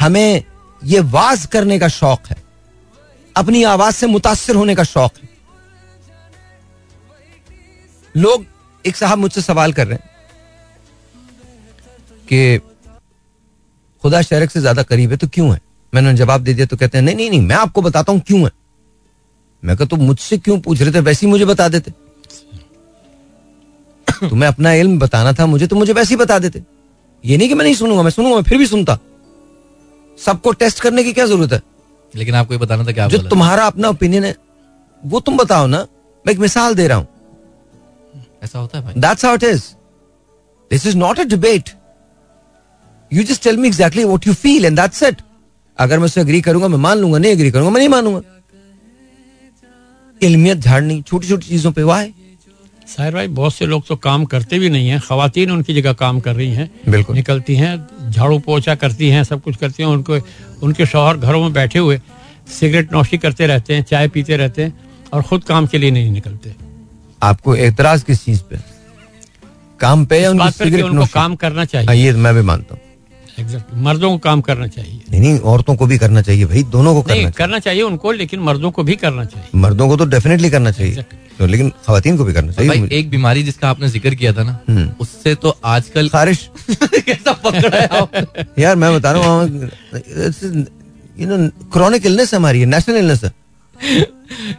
हमें ये वाज करने का शौक है। अपनी आवाज़ से मुतासर होने का शौक है। लोग एक साहब मुझसे सवाल कर रहे हैं कि खुदा शरक से ज़्यादा करीब है तो क्यों है? मैंने जवाब दे दिया तो कहते हैं, नहीं नहीं नहीं, मैं आपको बताता हूँ क्यों है। मैं कहा तो मुझसे क्यों पूछ रहे थे? वैसे ही मुझे बता देते। तुम्हें अपना इल्म बताना था मुझे तो मुझे वैसे ही बता देते। ये नहीं कि मैं नहीं सुनूँगा, मैं सुनूँगा, मैं फिर भी सुनता। सबको टेस्ट करने की क्या ज़रूरत है? लेकिन आपको ये बताना था क्या जो तुम्हारा अपना ओपिनियन है वो तुम बताओ ना। मैं एक मिसाल दे रहा हूँ। ऐसा होता है भाई। That's how it is this is not a debate you just tell me exactly what you feel and that's it अगर मैं उससे एग्री करूँगा मैं मान लूँगा नहीं एग्री करूँगा मैं नहीं मानूँगा। इल्मियत झाड़नी छोटी छोटी चीज़ों पे वाह। साहिर भाई बहुत से लोग तो काम करते भी नहीं है। खातन उनकी जगह काम कर रही हैं बिल्कुल। निकलती हैं। झाड़ू पोछा करती हैं सब कुछ करती हैं उनको उनके शोहर घरों में बैठे हुए सिगरेट नौशी करते रहते हैं चाय पीते रहते हैं और खुद काम के लिए नहीं निकलते। आपको एतराज़ किस चीज़ पे? काम पे या उनकी काम करना हाँ, चाहिए ये मैं भी मानता हूँ। एग्जैक्ट मर्दों को काम करना चाहिए। नहीं नहीं औरतों को भी करना चाहिए भाई दोनों को करना चाहिए। करना चाहिए उनको लेकिन मर्दों को भी करना चाहिए। मर्दों को तो डेफिनेटली करना चाहिए। तो लेकिन खातन को भी करना चाहिए। भाई एक बीमारी जिसका आपने ज़िक्र किया था ना हम्म। उससे तो आजकल खारिश (laughs) कैसा पकड़ा है (laughs) यार मैं बता रहा हूँ यू नो क्रॉनिक इलनेस हमारी है नेशनल इलनेस है।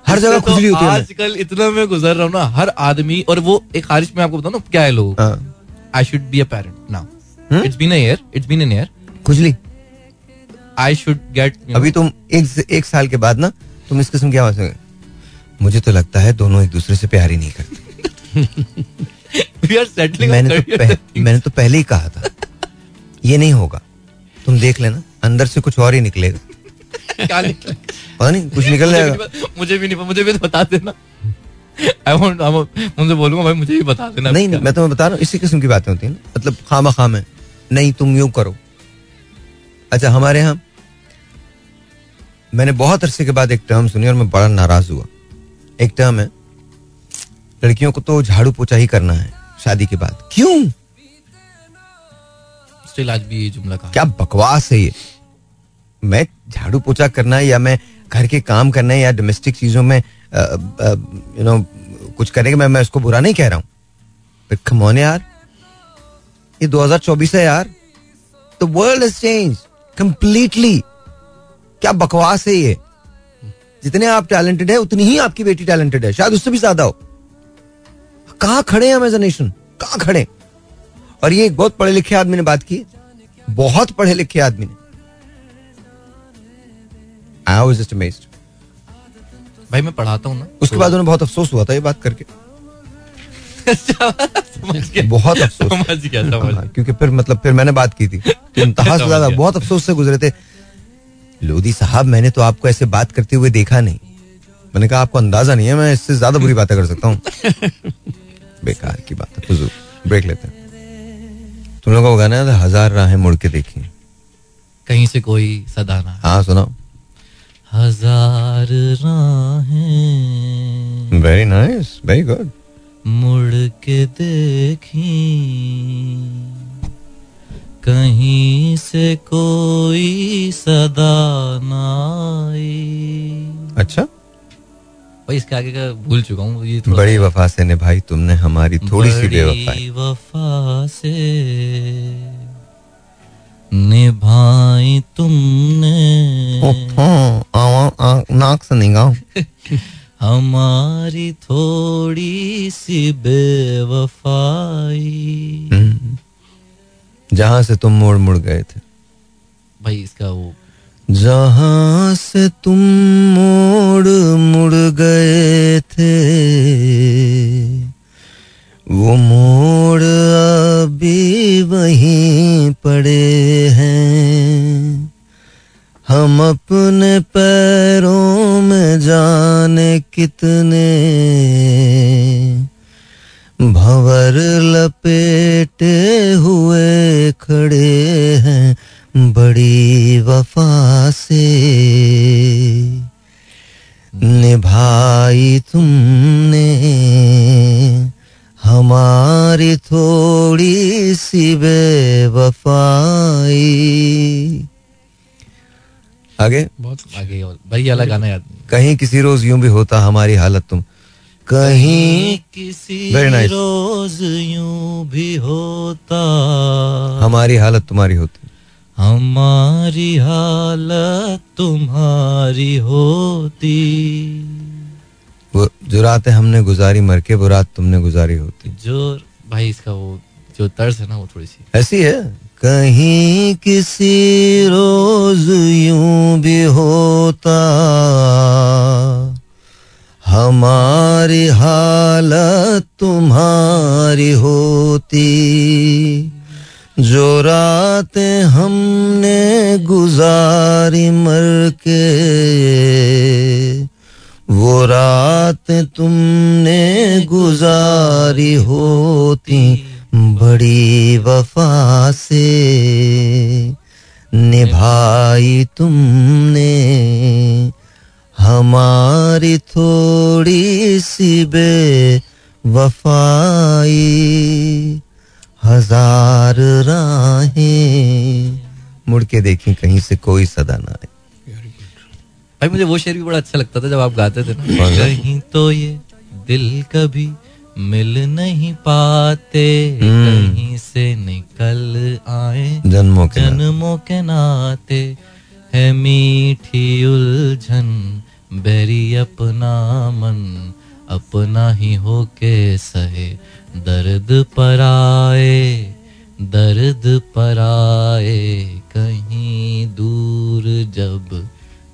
हर जगह तो खुजली होती है। आजकल इतना मैं गुजर रहा हूँ ना हर आदमी और वो एक खारिश में आपको बताऊँ ना क्या है लोग I should be a parent now? It's been year it's been an year खुजली। आई शुड गेट अभी तुम एक एक साल के बाद ना तुम इस किस्म की आवाज़। मुझे तो लगता है दोनों एक दूसरे से प्यार ही नहीं करते। (laughs) मैंने तो पह, (laughs) मैंने तो पहले ही कहा था। ये नहीं होगा। तुम देख लेना अंदर से कुछ और ही निकलेगा। क्या निकला? पता नहीं कुछ निकल जाएगा। मुझे भी नहीं मुझे भी तो बता देना। आई वांट मुझे बोलूँगा भाई मुझे भी बता देना नहीं नहीं मैं तुम्हें बता रहा हूँ इसी किस्म की बातें होती हैं मतलब खामा खाम है। नहीं तुम यूँ करो। अच्छा हमारे यहाँ मैंने बहुत अरसे के बाद एक टर्म सुनी और मैं बड़ा नाराज़ हुआ। एक टर्म है लड़कियों को तो झाड़ू पोछा ही करना है शादी के बाद। क्यों? स्टिल आज भी ये जुमला कहा क्या बकवास है ये? मैं झाड़ू पोछा करना है या मैं घर के काम करना है या डोमेस्टिक चीज़ों में यू नो कुछ करेंगे, मैं मैं उसको बुरा नहीं कह रहा हूँ। ऑन यार। ये 2024 है यार। The world has change completely क्या बकवास है ये? जितने आप टैलेंटेड है, उतनी ही आपकी बेटी टैलेंटेड है। शायद उससे भी ज़्यादा हो। कहा खड़े हैं हम एज नेशन कहाँ खड़े? और ये बहुत पढ़े लिखे आदमी ने बात की। बहुत पढ़े लिखे आदमी ने। आई वॉज़ जस्ट अमेज्ड भाई मैं पढ़ाता हूँ ना उसके बाद उन्हें बहुत अफसोस हुआ था ये बात करके। बहुत अफसोस। (laughs) समझ गया समझ हाँ, क्योंकि फिर मतलब फिर मैंने बात की थी। (laughs) तो इंतहा से ज़्यादा बहुत अफसोस से गुजरे थे। लोधी साहब मैंने तो आपको ऐसे बात करते हुए देखा नहीं। मैंने कहा आपको अंदाज़ा नहीं है मैं इससे ज़्यादा बुरी बातें कर सकता हूँ। (laughs) बेकार की बात है फजूल ब्रेक लेते हैं। तुम लोगों का गाना है हज़ार राहें मुड़ के देखी। कहीं से कोई सदा ना। हाँ सुनाओ। हज़ार राहें। वेरी नाइस वेरी गुड मुड़ के देखी। कहीं से कोई सदा ना आई अच्छा? भाई इसके आगे का भूल चुका हूँ ये बड़ी वफा से निभाई तुमने हमारी थोड़ी सी बेवफाई। बड़ी वफा से। निभाई तुमने। नाक से निगाह (laughs) हमारी थोड़ी सी बेवफाई। हम्म। जहाँ से तुम मोड़ मुड़ गए थे। भाई इसका वो जहाँ से तुम मोड़ मुड़ गए थे। वो मोड़ अभी वहीं पड़े हैं। हम अपने पैरों में जाने कितने। भंवर लपेटे हुए खड़े हैं बड़ी वफा से। निभाई तुमने हमारी थोड़ी सी बेवफाई। आगे? बहुत आगे और भाई वाला गाना याद कहीं किसी रोज यूँ भी होता हमारी हालत तुम। कहीं किसी nice. रोज यूँ भी होता। हमारी हालत तुम्हारी होती। हमारी हालत तुम्हारी होती। जो रातें हमने गुजारी मर के वो रात तुमने गुजारी होती। जो भाई इसका वो जो तर्ज है ना वो थोड़ी सी। ऐसी है? कहीं किसी रोज यूँ भी होता। हमारी हालत तुम्हारी होती। जो रातें हमने गुजारी मर के वो रात तुमने गुजारी होती बड़ी वफा से। निभाई तुमने हमारी थोड़ी सी बे वफाई हज़ार राहें। मुड़ के देखी कहीं से कोई सदा ना आए। भाई मुझे वो शेर भी बड़ा अच्छा लगता था जब आप गाते थे ना। कहीं तो ये दिल कभी मिल नहीं पाते हम्म। कहीं से निकल आए जन्मों के जन्मों के नाते। है मीठी उलझन बेरी अपना मन अपना ही होके सहे। दर्द पर आए दर्द पर आए कहीं दूर जब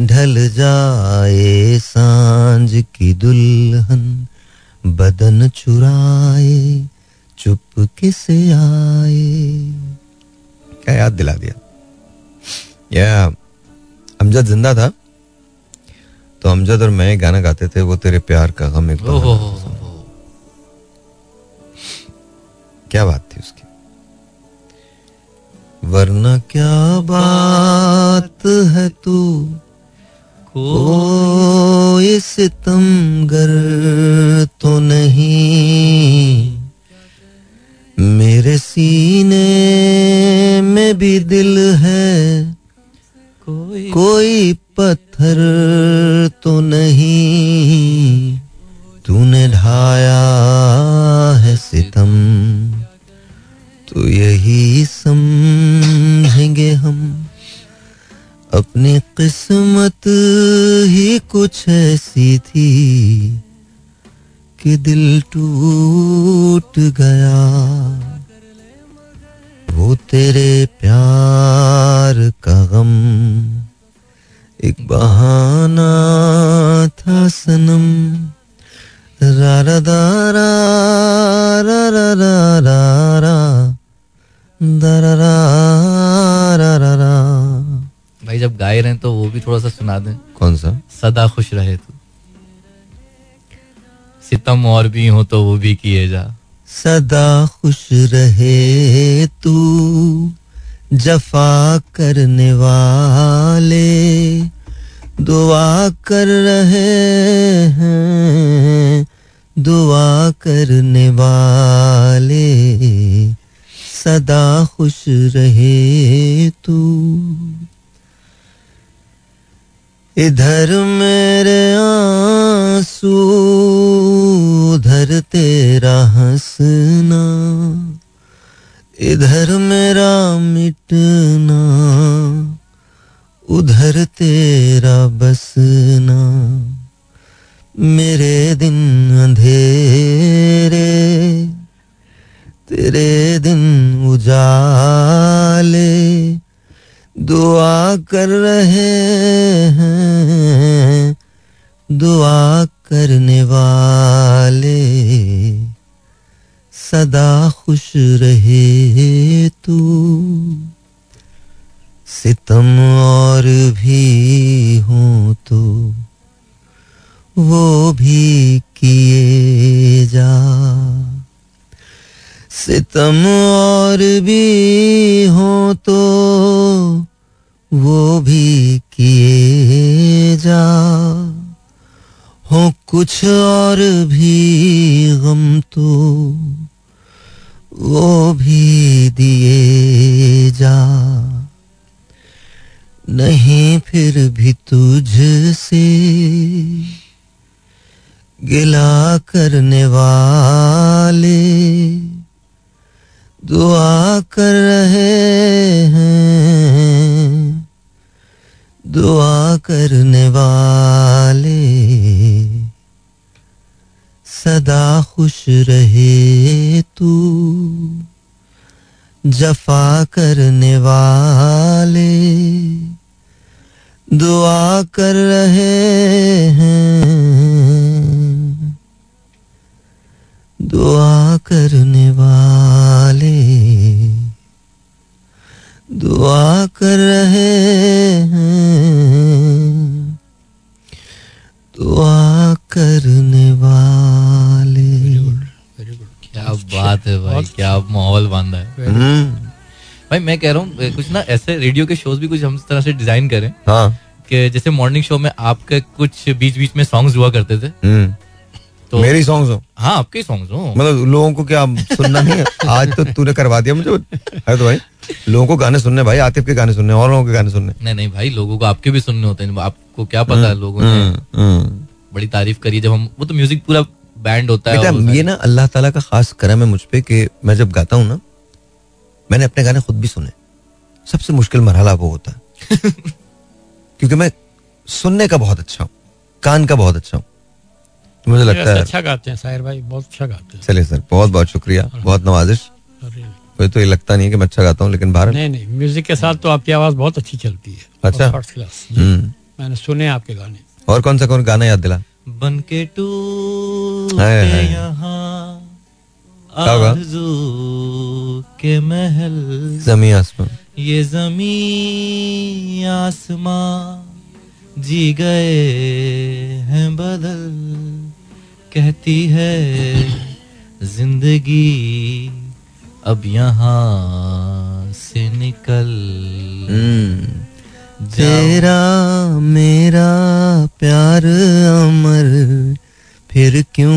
ढल जाए साँझ की दुल्हन बदन चुराए चुप से आए। क्या याद दिला दिया? या अमजद ज़िंदा था? तो अमजद और मैं गाना गाते थे वो तेरे प्यार का गम एक। क्या बात थी उसकी? वरना क्या बात है तू? कोई सितमगर तो नहीं। मेरे सीने में भी दिल है। कोई कोई पत्थर तो नहीं। तूने ढाया है सितम। तो यही समझेंगे हम। अपनी किस्मत ही कुछ ऐसी थी कि दिल टूट गया वो तेरे प्यार का गम एक बहाना था सनम रा रा रा रा रा रा रा रा रा भाई जब गाए रहे तो वो भी थोड़ा सा सुना दें। कौन सा सदा खुश रहे तू। सितम और भी हो तो वो भी किए जा। सदा खुश रहे तू जफा करने वाले। दुआ कर रहे हैं दुआ करने वाले। सदा खुश रहे तू। इधर मेरे आँसू, उधर तेरा हंसना। इधर मेरा मिटना, उधर तेरा बसना। मेरे दिन अंधेरे, तेरे दिन उजाले। दुआ कर रहे हैं, दुआ करने वाले। सदा खुश रहे तू। सितम और भी हो तो। वो भी किए जा। सितम और भी हो तो वो भी किए जा। हो कुछ और भी गम तो वो भी दिए जा। नहीं फिर भी तुझसे गिला करने वाले दुआ कर रहे हैं, दुआ करने वाले सदा खुश रहे तू, जफा करने वाले दुआ कर रहे हैं। दुआ करने वाले। दुआ कर रहे हैं। दुआ करने वाले। क्या बात है भाई क्या माहौल बांधा है। हम्म, भाई मैं कह रहा हूँ कुछ ना ऐसे रेडियो के शोज़ भी कुछ हम इस तरह से डिज़ाइन करें हाँ। कि जैसे मॉर्निंग शो में आपके कुछ बीच बीच में सॉन्ग्स हुआ करते थे। हम्म, तो मेरी सॉन्ग्स हो। हाँ आपके सॉन्ग्स हो। मतलब लोगों को क्या सुनना नहीं है? (laughs) आज तो तूने करवा दिया मुझे। है तो भाई लोगों को गाने सुनने भाई आतिफ के गाने सुनने और लोगों के गाने सुनने नहीं नहीं भाई लोगों को आपके भी सुनने होते हैं। आपको क्या पता है लोगों ने हम्म, हम्म। बड़ी तारीफ़ करी जब हम वो तो म्यूज़िक पूरा बैंड होता है ये ना अल्लाह ताला का खास करम है मुझ पर कि मैं जब गाता हूँ ना मैंने अपने गाने खुद भी सुने। सबसे मुश्किल मरहला वो होता है। (laughs) क्योंकि मैं सुनने का बहुत अच्छा हूँ कान का बहुत अच्छा हूँ। मुझे लगता है। अच्छा गाते हैं साहिर भाई बहुत अच्छा गाते हैं। चलिए सर बहुत बहुत शुक्रिया बहुत नवाजिश। मुझे तो ये लगता नहीं है कि मैं अच्छा गाता हूँ लेकिन बाहर नहीं नहीं म्यूज़िक के साथ तो आपकी आवाज़ बहुत अच्छी चलती है। अच्छा। First class hmm. मैंने सुने आपके गाने। और कौन सा कौन गाना याद दिला? बन के टू के महल। जमी आसमान ये जमी आसमां जी गए हैं बदल। कहती है ज़िंदगी अब यहाँ से निकल हम्म। तेरा मेरा प्यार अमर फिर क्यों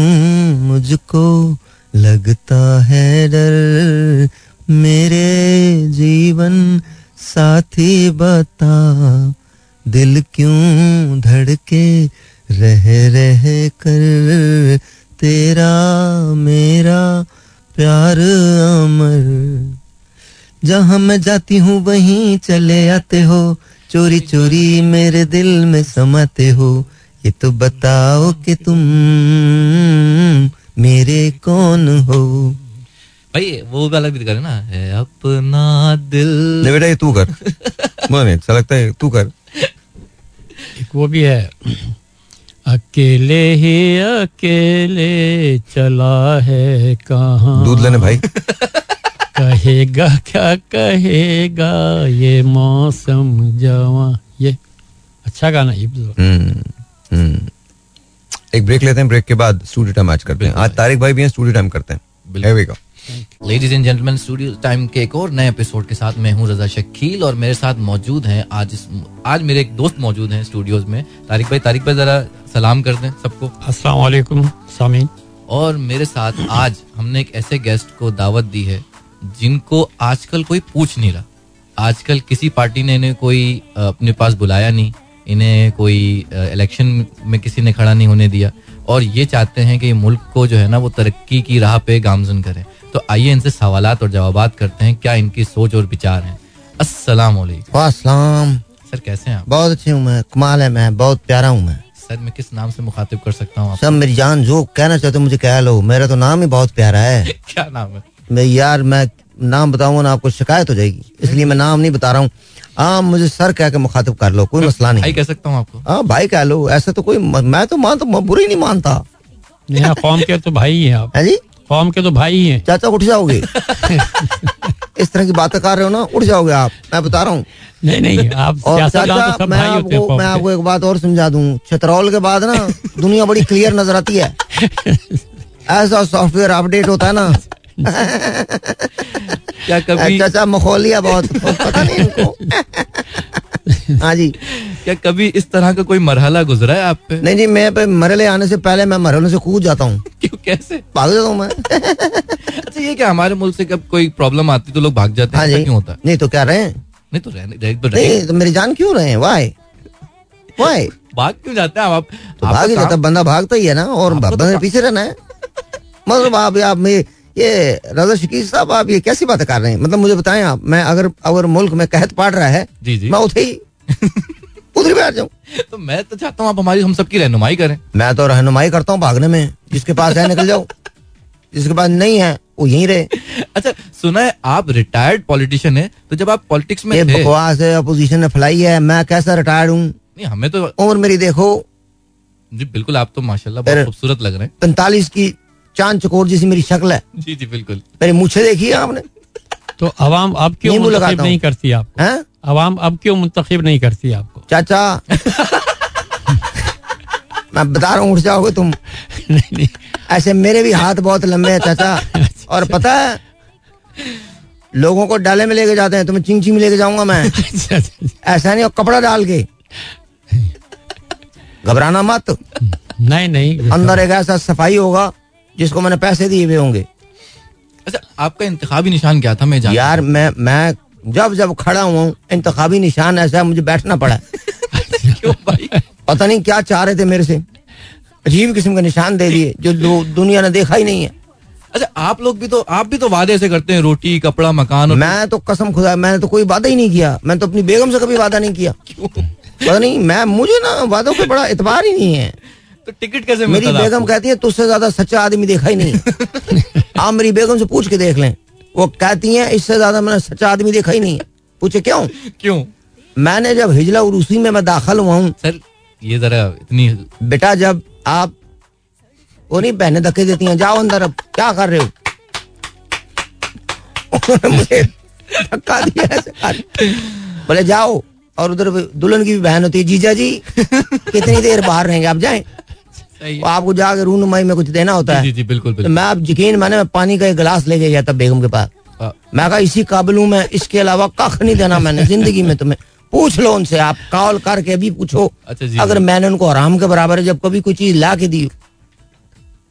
मुझको लगता है डर मेरे जीवन साथी बता दिल क्यों धड़के रह रह कर तेरा मेरा प्यार अमर। जहाँ मैं जाती हूँ वहीं चले आते हो। चोरी चोरी मेरे दिल में समाते हो। ये तो बताओ कि तुम मेरे कौन हो? भाई वो वाला भी कर ना है अपना दिल। नहीं बेटा ये तू कर। (laughs) नहीं अच्छा लगता है तू कर। एक वो भी है। अकेले ही अकेले चला है कहाँ? दूध लेने भाई। (laughs) कहेगा क्या कहेगा ये मौसम जवा? ये अच्छा गाना ये। हम्म, हम्म। एक ब्रेक लेते हैं ब्रेक के बाद स्टूडियो टाइम मैच करते हैं। आज तारिक भाई भी हैं स्टूडियो टाइम करते हैं. Ladies and gentleman studio time के एक और नए एपिसोड के साथ मैं हूँ रजा शकील और मेरे साथ मौजूद हैं आज आज मेरे एक दोस्त मौजूद हैं स्टूडियोज में। तारिक भाई तारिक भाई जरा सलाम कर दें सबको। अस्सलाम वालेकुम सामीन। और मेरे साथ आज हमने एक ऐसे गेस्ट को दावत दी है जिनको आजकल कोई पूछ नहीं रहा। आजकल किसी पार्टी ने इन्हें कोई अपने पास बुलाया नहीं इन्हें कोई इलेक्शन में किसी ने खड़ा नहीं होने दिया। और ये चाहते हैं कि मुल्क को जो है ना वो तरक्की की राह पे गामजन करें। तो आइए इनसे सवाल और जवाब करते हैं क्या इनकी सोच और विचार हैं। अस्सलाम वालेकुम सर कैसे हैं आप? बहुत अच्छी हूँ मैं कमाल है मैं बहुत प्यारा हूँ मैं। सर मैं किस नाम से मुखातिब कर सकता हूँ आप सब मेरी जान जो कहना चाहते हो मुझे कह लो। मेरा तो नाम ही बहुत प्यारा है। (laughs) क्या नाम है? मैं यार मैं नाम बताऊँगा ना आपको शिकायत हो जाएगी। इसलिए मैं नाम नहीं बता रहा हूँ। हाँ मुझे सर कह के मुखातिब कर लो कोई मसला भाई नहीं कह सकता हूँ आपको? हाँ भाई कह लो ऐसे तो कोई मैं तो मान तो बुरा ही नहीं मानता। यहाँ कौम के तो भाई ही हैं आप। है जी? कौम के तो भाई ही हैं। चाचा उठ जाओगे। (laughs) इस तरह की बातें कर रहे हो ना उठ जाओगे आप। मैं बता रहा हूँ नहीं नहीं (laughs) आप और तो चाचा सब मैं भाई आपको मैं आपको एक बात और समझा दूँ। छतरौल के बाद ना दुनिया बड़ी क्लियर नज़र आती है। (laughs) ऐसा सॉफ्टवेयर अपडेट होता है ना। क्या कभी चाचा मखौलिया बहुत पता नहीं इनको (laughs) हाँ जी। क्या कभी इस तरह का कोई मरहला गुजरा है आप पे? नहीं जी मैं पे मरले आने से पहले मैं मरहलों से कूद जाता हूँ। क्यों कैसे? भाग जाता हूँ मैं। अच्छा ये क्या हमारे मुल्क से कब कोई प्रॉब्लम आती तो लोग भाग जाते हैं? हाँ जी। क्यों होता नहीं तो क्या रहे हैं? नहीं तो रहने रह, तो नहीं तो मेरी जान क्यों रहे वाई वाई भाग क्यों जाते हैं आप? तो भाग ही जाता बंदा भागता ही है ना और तो बंदे पीछे रहना है। मतलब आप आप में ये रजा शकील साहब आप ये कैसी बातें कर रहे हैं? मतलब मुझे बताएँ आप मैं अगर अगर मुल्क में कहत पाड़ रहा है जी जी। मैं उठे ही उधर बैठ जाऊँ। तो मैं तो चाहता हूँ आप हमारी हम सबकी रहनुमाई करें। मैं तो रहनुमाई करता हूँ भागने में जिसके पास है निकल जाओ जिसके पास नहीं है वो यहीं रहे। अच्छा सुना है आप रिटायर्ड पॉलिटिशियन है तो जब आप पॉलिटिक्स में बकवास है अपोजिशन ने फैलाई है मैं कैसा रिटायर्ड हूँ? नहीं हमें तो उम्र मेरी देखो जी बिल्कुल आप तो माशाल्लाह बहुत खूबसूरत लग रहे हैं। पैंतालीस की चाँद चकोर जैसी मेरी शक्ल है। जी जी बिल्कुल। मेरी मुछे देखी है आपने? तो अवाम अब क्यों मुंतखब नहीं करती आपको? हैं? अवाम अब क्यों मुंतखब नहीं करती आपको? चाचा। (laughs) मैं बता रहा हूँ उठ जाओगे तुम। नहीं नहीं। ऐसे मेरे भी हाथ बहुत लंबे हैं चाचा। (laughs) और पता है लोगों को डाले में लेके जाते हैं तुम्हें चिंची में लेके जाऊँगा मैं। अच्छा, अच्छा, ऐसा नहीं और कपड़ा डाल के। घबराना मत। नहीं नहीं। अंदर एक ऐसा सफ़ाई होगा जिसको मैंने पैसे दिए हुए होंगे। अच्छा आपका इंतखाबी निशान क्या था मैं जान यार मैं मैं जब जब खड़ा हुआ हूँ इंतखाबी निशान ऐसा है मुझे बैठना पड़ा। क्यों भाई? पता नहीं क्या चाह रहे थे मेरे से। अजीब किस्म का निशान दे दिए जो दुनिया ने देखा ही नहीं है। अच्छा आप लोग भी तो आप भी तो वादे ऐसे करते हैं रोटी कपड़ा मकान और मैं तो कसम खुदा मैंने तो कोई वादा ही नहीं किया। मैंने तो अपनी बेगम से कभी वादा नहीं किया। क्यों? पता नहीं मैं मुझे ना वादों पे बड़ा इतबार ही नहीं है। तो टिकट कैसे मेरी बेगम कहती है तुझसे ज़्यादा सच्चा आदमी देखा ही। नहीं (laughs) आप मेरी बेगम से पूछ के देख लें। वो कहती हैं इससे ज़्यादा मैंने सच्चा आदमी देखा ही। नहीं पूछे क्यों? क्यों? मैंने जब हिजला उरूसी में मैं दाखिल हुआ हूँ सर ये जरा इतनी बेटा जब आप वो नहीं बहने धक्के देती हैं जाओ अंदर अब क्या कर रहे हो? मुझे धक्का दिया ऐसे बोले जाओ। और उधर दुल्हन की भी बहन होती है जीजा जी कितनी देर बाहर रहेंगे? आप जाएँ? सही आपको जाके रूनुमाई में कुछ देना होता है। जी बिल्कुल तो मैं आप यकीन माने मैं पानी का एक गिलास लेके गया था बेगम के पास। हाँ, मैं कहा इसी काबिल हूँ मैं इसके अलावा कख नहीं देना मैंने ज़िंदगी में तुम्हें। पूछ लो उनसे आप कॉल करके भी पूछो। अच्छा जी, अगर मैंने उनको आराम के बराबर है जब कभी कोई चीज़ ला के दी।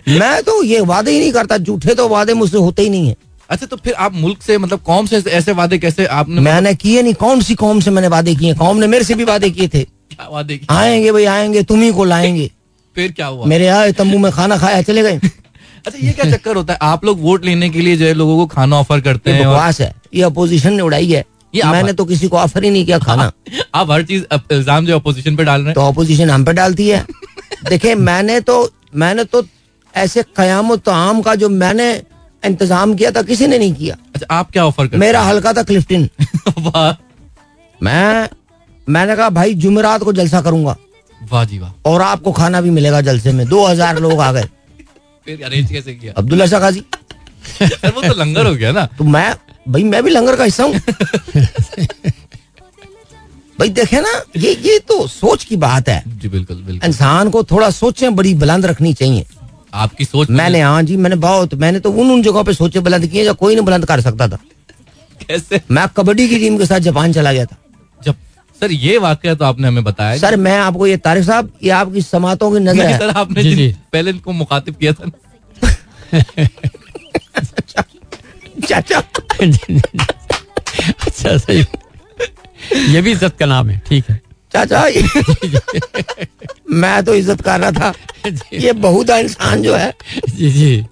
मैं तो ये वादे ही नहीं करता झूठे तो वादे मुझसे होते ही नहीं है। अच्छा तो फिर आप मुल्क से मतलब कौम से ऐसे वादे कैसे आपने मैंने किए नहीं कौन सी कौम से मैंने वादे किए? कौम ने मेरे से भी वादे किए थे। वादे किए? आएँगे भाई आएँगे तुम ही को लाएँगे। (laughs) फिर क्या हुआ? मेरे आए तंबू में खाना खाया चले गए। (laughs) अच्छा ये क्या चक्कर होता है? आप लोग वोट लेने के लिए जो है लोगों को खाना ऑफ़र करते हैं बकवास है। ये अपोजिशन ने उड़ाई है। ये मैंने तो किसी को ऑफ़र ही नहीं किया खाना। (laughs) आप हर चीज़ इल्ज़ाम जो अपोजिशन पे डाल रहे हैं। तो अपोजिशन हम पे डालती है। देखिए मैंने तो मैंने तो ऐसे कयाम आम का जो मैंने इंतज़ाम किया था किसी ने नहीं किया। अच्छा आप क्या ऑफ़र करते मेरा हल्का था क्लिफ्टन। (laughs) मैं मैंने कहा भाई जुमेरात को जलसा करूँगा। वाह जी वाह। और आपको खाना भी मिलेगा जलसे में। दो हज़ार लोग आ गए। फिर अरेंज कैसे किया? अब्दुल्ला शाह गाजी (laughs) वो तो लंगर हो गया ना। तो मैं भाई मैं भी लंगर का हिस्सा हूँ। (laughs) भाई देखे ना ये ये तो सोच की बात है। जी बिल्कुल बिल्कुल। इंसान को थोड़ा सोचें बड़ी बुलंद रखनी चाहिए। आपकी सोच मैंने हाँ जी मैंने बहुत मैंने तो उन उन जगहों पे सोचे बुलंद किए जो कोई नहीं बुलंद कर सकता था। कैसे? मैं कबड्डी की टीम के साथ जापान चला गया था। जब सर ये वाकया तो आपने हमें बताया सर मैं आपको ये तारिक साहब ये आपकी समातों की नज़र है। सर आपने जी, जी। पहले इनको मुखातिब किया था (laughs) चाचा। (laughs) अच्छा सही। ये भी इज़्ज़त का नाम है ठीक है। चाचा (laughs) मैं तो इज़्ज़त कर रहा था। ये बहुधा इंसान जो है जी जी।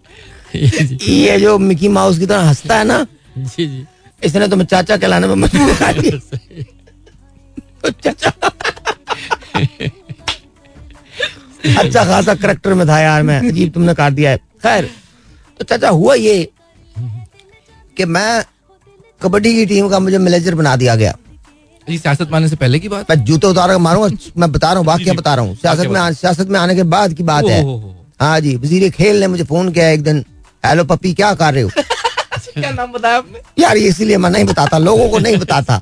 जी ये जो मिकी माउस की तरह हंसता है ना जी जी। इसने तो मैं चाचा कहलाने में मजबूर कर (laughs) तो चाचा। अच्छा खासा करेक्टर में था यार मैं अजीब तुमने काट दिया है। खैर तो चाचा हुआ ये कि मैं कबड्डी की टीम का मुझे मैनेजर बना दिया गया। ये सियासत मानने से पहले की बात? मैं जूते उतार कर मारूँगा मैं बता रहा हूँ वाक्य बता रहा हूँ। सियासत में सियासत में आने के बाद की बात है हो, जी वज़ीर खेल ने मुझे फ़ोन किया एक दिन। हेलो पप्पी क्या कर रहे हो? (laughs) क्या नाम बताया आपने? यार इसीलिए मैं नहीं बताता लोगों को नहीं बताता।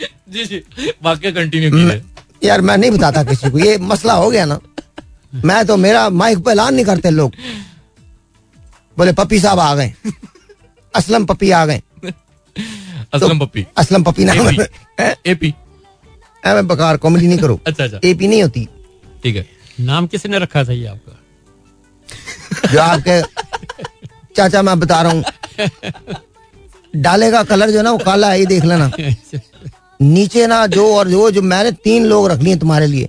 (laughs) जी जी। वाक्य कंटिन्यू यार मैं नहीं बताता किसी को ये मसला हो गया ना। मैं तो मेरा माइक पे ऐलान नहीं करते लोग। बोले पप्पी साहब आ गए। असलम पप्पी आ गए। असलम पप्पी। असलम पप्पी नाम एपी। मैं बकार कॉमेडी नहीं करो। अच्छा अच्छा। एपी नहीं होती। ठीक है। नाम किसने रखा था ये आपका? जो आपके चाचा मैं बता रहा हूँ। डाले का कलर जो ना वो काला है ये देख लेना। नीचे ना जो और जो जो मैंने तीन लोग रख लिए तुम्हारे लिए।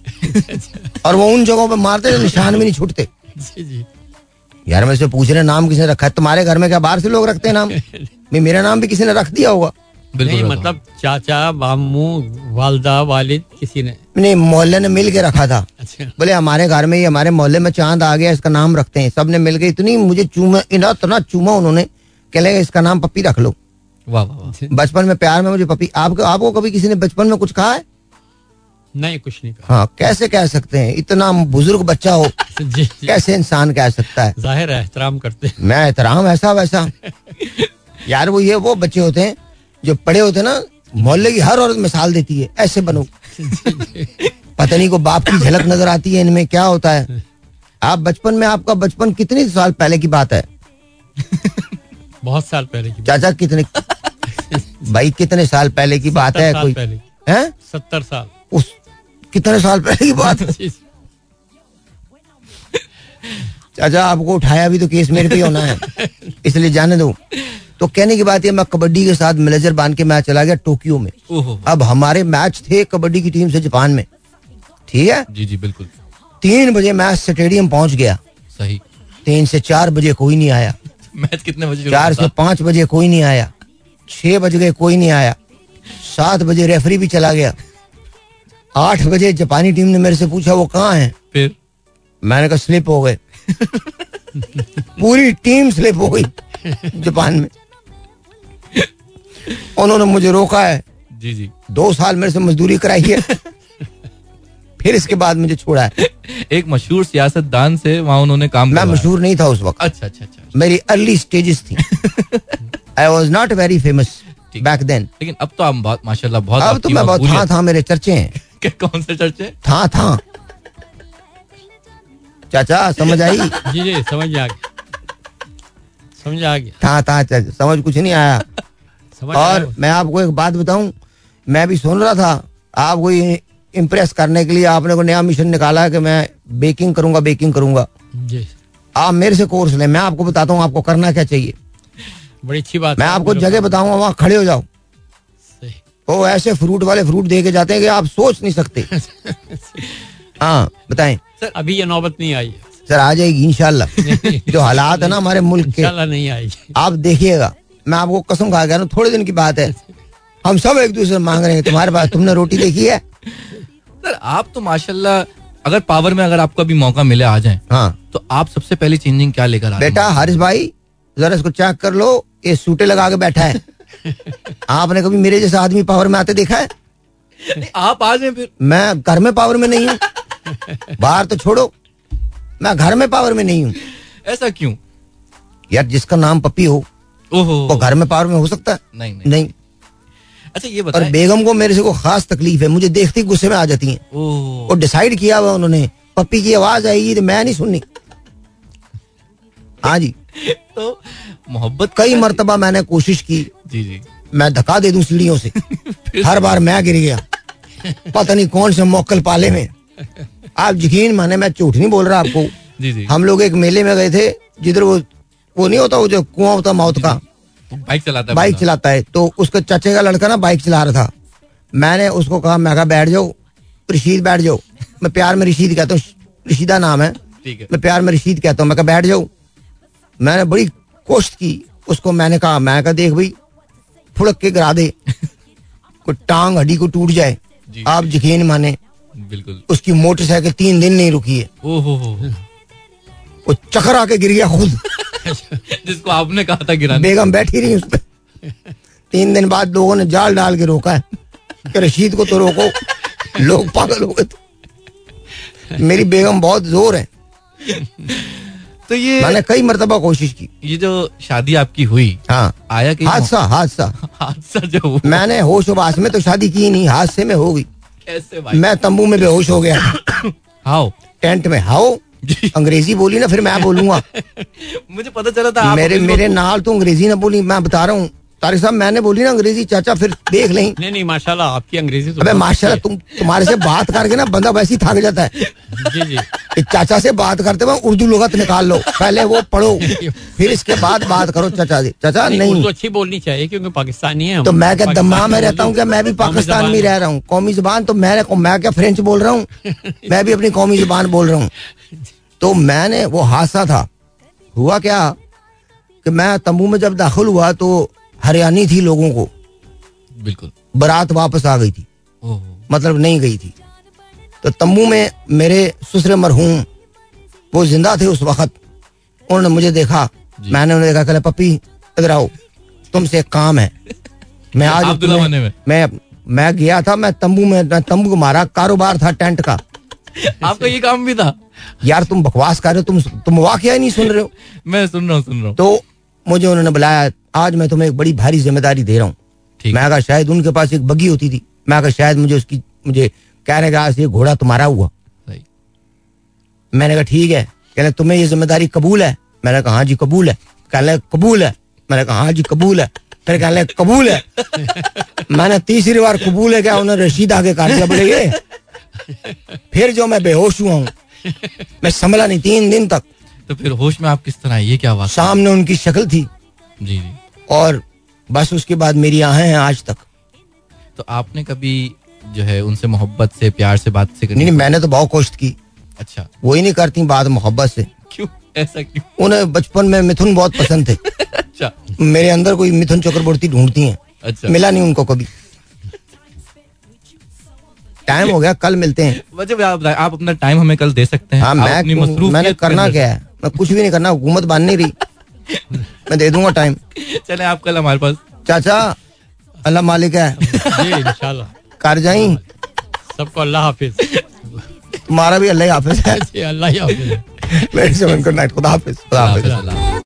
और वो उन जगहों पे मारते जो निशान भी नहीं छूटते। यार मैं से पूछ रहे नाम किसने रखा है? तुम्हारे घर में क्या बाहर से लोग रखते हैं नाम? (laughs) मेरा नाम भी किसी ने रख दिया होगा। नहीं मतलब चाचा मामू वालदा वालिद किसी ने। नहीं मोहल्ले ने मिल के रखा था। अच्छा। बोले हमारे घर में ही हमारे मोहल्ले में चाँद आ गया इसका नाम रखते हैं। सबने मिल के इतनी मुझे चूमा इतना इतना चूमा उन्होंने कह लगे इसका नाम पप्पी रख लो। वाह वाह वाह। बचपन में प्यार में मुझे पप्पी आपको आपको कभी किसी ने बचपन में कुछ कहा है? नहीं कुछ नहीं कहा। हाँ कैसे कह सकते हैं? इतना बुज़ुर्ग बच्चा हो (laughs) जी जी। कैसे इंसान कह सकता है? ज़ाहिर है एहतराम करते हैं। मैं एहतराम ऐसा वैसा। (laughs) यार वो ये वो बच्चे होते हैं जो पड़े होते हैं ना मोहल्ले की हर औरत मिसाल देती है ऐसे बनो। पता नहीं को बाप की झलक नज़र आती है इनमें क्या होता है। आप बचपन में आपका बचपन कितने साल पहले की बात है? बहुत साल पहले की चाचा कितने भाई कितने साल पहले की बात है कोई? है? सत्तर साल। उस कितने साल पहले की बात है? (laughs) चाचा आपको उठाया भी तो केस मेरे पे होना है। इसलिए जाने दो। तो कहने की बात ये मैं कबड्डी के साथ मैनेजर बाँध के मैच चला गया टोक्यो में। अब हमारे मैच थे कबड्डी की टीम से जापान में। ठीक है? जी जी बिल्कुल। तीन बजे मैच स्टेडियम पहुँच गया। सही। तीन से चार बजे कोई नहीं आया। मैच कितने बजे चार से पाँच बजे कोई नहीं आया। छह बज गए कोई नहीं आया। सात बजे रेफरी भी चला गया। आठ बजे जापानी टीम ने मेरे से पूछा वो कहाँ है? फिर? मैंने कहा स्लिप हो गए। (laughs) पूरी टीम स्लिप हो गई जापान में। उन्होंने मुझे रोका है। जी जी। दो साल मेरे से मजदूरी कराई है। फिर इसके बाद मुझे छोड़ा है। एक मशहूर सियासतदान से वहाँ उन्होंने काम मैं मशहूर नहीं था उस वक्त। अच्छा अच्छा अच्छा मेरी अर्ली स्टेजेस थी। I was not very famous back then लेकिन अब तो आप बहुत माशाल्लाह बहुत अब तो मैं बहुत था था मेरे चर्चे हैं। (laughs) कौन से चर्चे? था था चाचा समझ आई? (laughs) जी जी समझ आ गया। समझ आ गया। था था चाचा समझ कुछ नहीं आया। और मैं आपको एक बात बताऊँ मैं भी सुन रहा था आपको इम्प्रेस करने के लिए आपने को नया मिशन निकाला है कि मैं बेकिंग करूँगा बेकिंग करूँगा? जी। आप मेरे से कोर्स लें मैं आपको बताता हूँ आपको करना क्या चाहिए। बड़ी अच्छी बात मैं आपको जगह बताऊँगा वहाँ खड़े हो जाओ। वो ऐसे फ्रूट वाले फ्रूट दे के जाते हैं कि आप सोच नहीं सकते। (laughs) हाँ बताएँ। अभी ये नौबत नहीं आई सर आ जाएगी इंशाल्लाह। जो हालात है ना हमारे मुल्क के नहीं आएगी। आप देखिएगा। मैं आपको कसम खा गया थोड़े दिन की बात है। हम सब एक दूसरे से मांग रहे हैं तुम्हारे पास तुमने रोटी देखी है? सर आप तो माशाल्लाह अगर पावर में अगर आपको अभी मौका मिले आ जाए हाँ। तो आप सबसे पहली चेंजिंग क्या लेकर आ बेटा हारिस भाई जरा इसको चेक कर लो ये सूटे लगा के बैठा है। (laughs) आपने कभी मेरे जैसा आदमी पावर में आते देखा है? आप आ जाए फिर। मैं घर में पावर में नहीं हूँ। बाहर तो छोड़ो मैं घर में पावर में नहीं हूँ। ऐसा क्यों? यार जिसका नाम पप्पी हो वो घर में पावर में हो सकता है? नहीं नहीं। नहीं। अच्छा ये और बेगम को मेरे से को खास तकलीफ़ है मुझे देखते गुस्से में आ जाती हैं। और डिसाइड किया हुआ उन्होंने पप्पी की आवाज़ आएगी तो मैं नहीं सुननी। हाँ जी। (laughs) तो मोहब्बत कई मरतबा मैंने कोशिश की। जी जी। मैं धक्का दे दूँ सीढ़ियों से। (laughs) हर बार मैं गिर गया। पता नहीं कौन से मोकल पाले में। आप यकीन माने मैं झूठ नहीं बोल रहा आपको। (laughs) जी जी। हम लोग एक मेले में गए थे जिधर वो वो नहीं होता वो जो कुआँ होता मौत का। बाइक चलाता है बाइक चलाता है। तो उसके चाचे का लड़का ना बाइक चला रहा था। मैंने उसको कहा मैं कहा बैठ जाओ। रशीद बैठ जाओ। मैं प्यार में रशीद कहता हूँ। रशीदा नाम है। ठीक है। मैं प्यार में रशीद कहता हूँ। मैं कहा बैठ जाओ। मैंने बड़ी कोशिश की उसको। मैंने कहा मैं कहा देख भाई फुड़क के गिरा दे। कोई टांग हड्डी को टूट जाए। आप यकीन माने बिल्कुल। उसकी मोटरसाइकिल तीन दिन नहीं रुकी है। हो वो चक्कर आके गिर गया खुद। (laughs) जिसको आपने कहा था गिराने बेगम बैठी रही उस पर तीन दिन बाद लोगों ने जाल डाल के रोका है। कि रशीद को तो रोको। लोग पागल हो गए थे मेरी बेगम बहुत ज़ोर है। तो ये मैंने कई मरतबा कोशिश की। ये जो शादी आपकी हुई हाँ। आया कि हादसा हादसा। हादसा जो हुआ। मैंने होश वास में तो शादी की नहीं हादसे में हो गई। मैं तंबू में बेहोश हो गया। हाउ टेंट में हाओ। (laughs) अंग्रेज़ी बोली ना फिर मैं बोलूँगा। मुझे पता चला था मेरे मेरे नाल तो अंग्रेज़ी ना बोली मैं बता रहा हूँ। तारिक साहब मैंने बोली ना अंग्रेज़ी चाचा फिर देख लें। नहीं नहीं माशाल्लाह आपकी अंग्रेज़ी तो अबे माशाल्लाह तुम तुम्हारे से बात करके ना बंदा वैसे ही थक जाता है। जी जी। चाचा से बात करते हुए उर्दू लुगत निकाल लो पहले वो पढ़ो फिर इसके बाद बात करो चाचा जी। चाचा नहीं, नहीं। उर्दू अच्छी बोलनी चाहिए क्योंकि पाकिस्तानी है तो मैं क्या दम्मा में रहता हूँ क्या? मैं भी पाकिस्तान में रह रहा हूँ। कौमी जबान तो मैं मैं क्या फ्रेंच बोल रहा हूँ? (laughs) मैं भी अपनी कौमी जबान बोल रहा हूँ। तो मैंने वो हादसा था। हुआ क्या कि मैं तंबू में जब दाखिल हुआ तो हरियाणी थी लोगों को। बिल्कुल। बारात वापस आ गई थी। मतलब नहीं गई थी। तो तंबू में मेरे ससुर मरहूम वो ज़िंदा थे उस वक्त। उन्होंने मुझे देखा। मैंने उन्हें देखा कहले पप्पी इधर आओ। तुमसे एक काम है। मैं आज में? मैं मैं गया था मैं तंबू में मैं तंबू को मारा कारोबार था टेंट का। आपका ये काम भी था? यार तुम बकवास कर रहे हो तुम तुम वाकया ही नहीं सुन रहे हो। (laughs) मैं सुन रहा हूँ सुन रहा हूँ। तो मुझे उन्होंने बुलाया आज मैं तुम्हें एक बड़ी भारी ज़िम्मेदारी दे रहा हूँ। मैं कहा शायद उनके पास एक बगी होती थी। मैं कहा शायद मुझे उसकी मुझे कहने का आज ये घोड़ा तुम्हारा हुआ। मैंने कहा ठीक है। कहने तुम्हें ये ज़िम्मेदारी कबूल है? मैंने कहा हाँ जी कबूल है। कहने कबूल है। मैंने कहा हाँ जी कबूल है। फिर कहने कबूल है। मैंने तीसरी बार कबूल है क्या? उन्होंने रशीद आगे काट दिया बोले ये। फिर जो मैं बेहोश हुआ हूँ मैं संभला नहीं तीन दिन तक। तो फिर होश में आप किस तरह? ये क्या बात सामने उनकी शक्ल थी। जी जी। और बस उसके बाद मेरी आहें हैं आज तक। तो आपने कभी जो है उनसे मोहब्बत से प्यार से बात से नहीं नहीं मैंने तो बहुत कोशिश की। अच्छा। वो ही नहीं करती बात मोहब्बत से। क्यों? ऐसा क्यों? उन्हें बचपन में मिथुन बहुत पसंद थे। अच्छा। मेरे अंदर कोई मिथुन चक्रवर्ती ढूंढती हैं। अच्छा। मिला नहीं उनको कभी। टाइम हो गया कल मिलते हैं। आप, आप अपना टाइम हमें कल दे सकते हैं। हाँ मैं मैंने करना क्या है? मैं कुछ भी नहीं करना हुकूमत बन नहीं रही। (laughs) मैं दे दूँगा टाइम चले आप कल हमारे पास। चाचा अल्लाह मालिक है। जी इंशाल्लाह। कर जाई। सबको अल्लाह हाफिज। तुम्हारा भी अल्लाह हाफिज है। अल्लाह हाफिज मेरे से गुड नाइट खुदा हाफिज खुदा हाफ़िज़।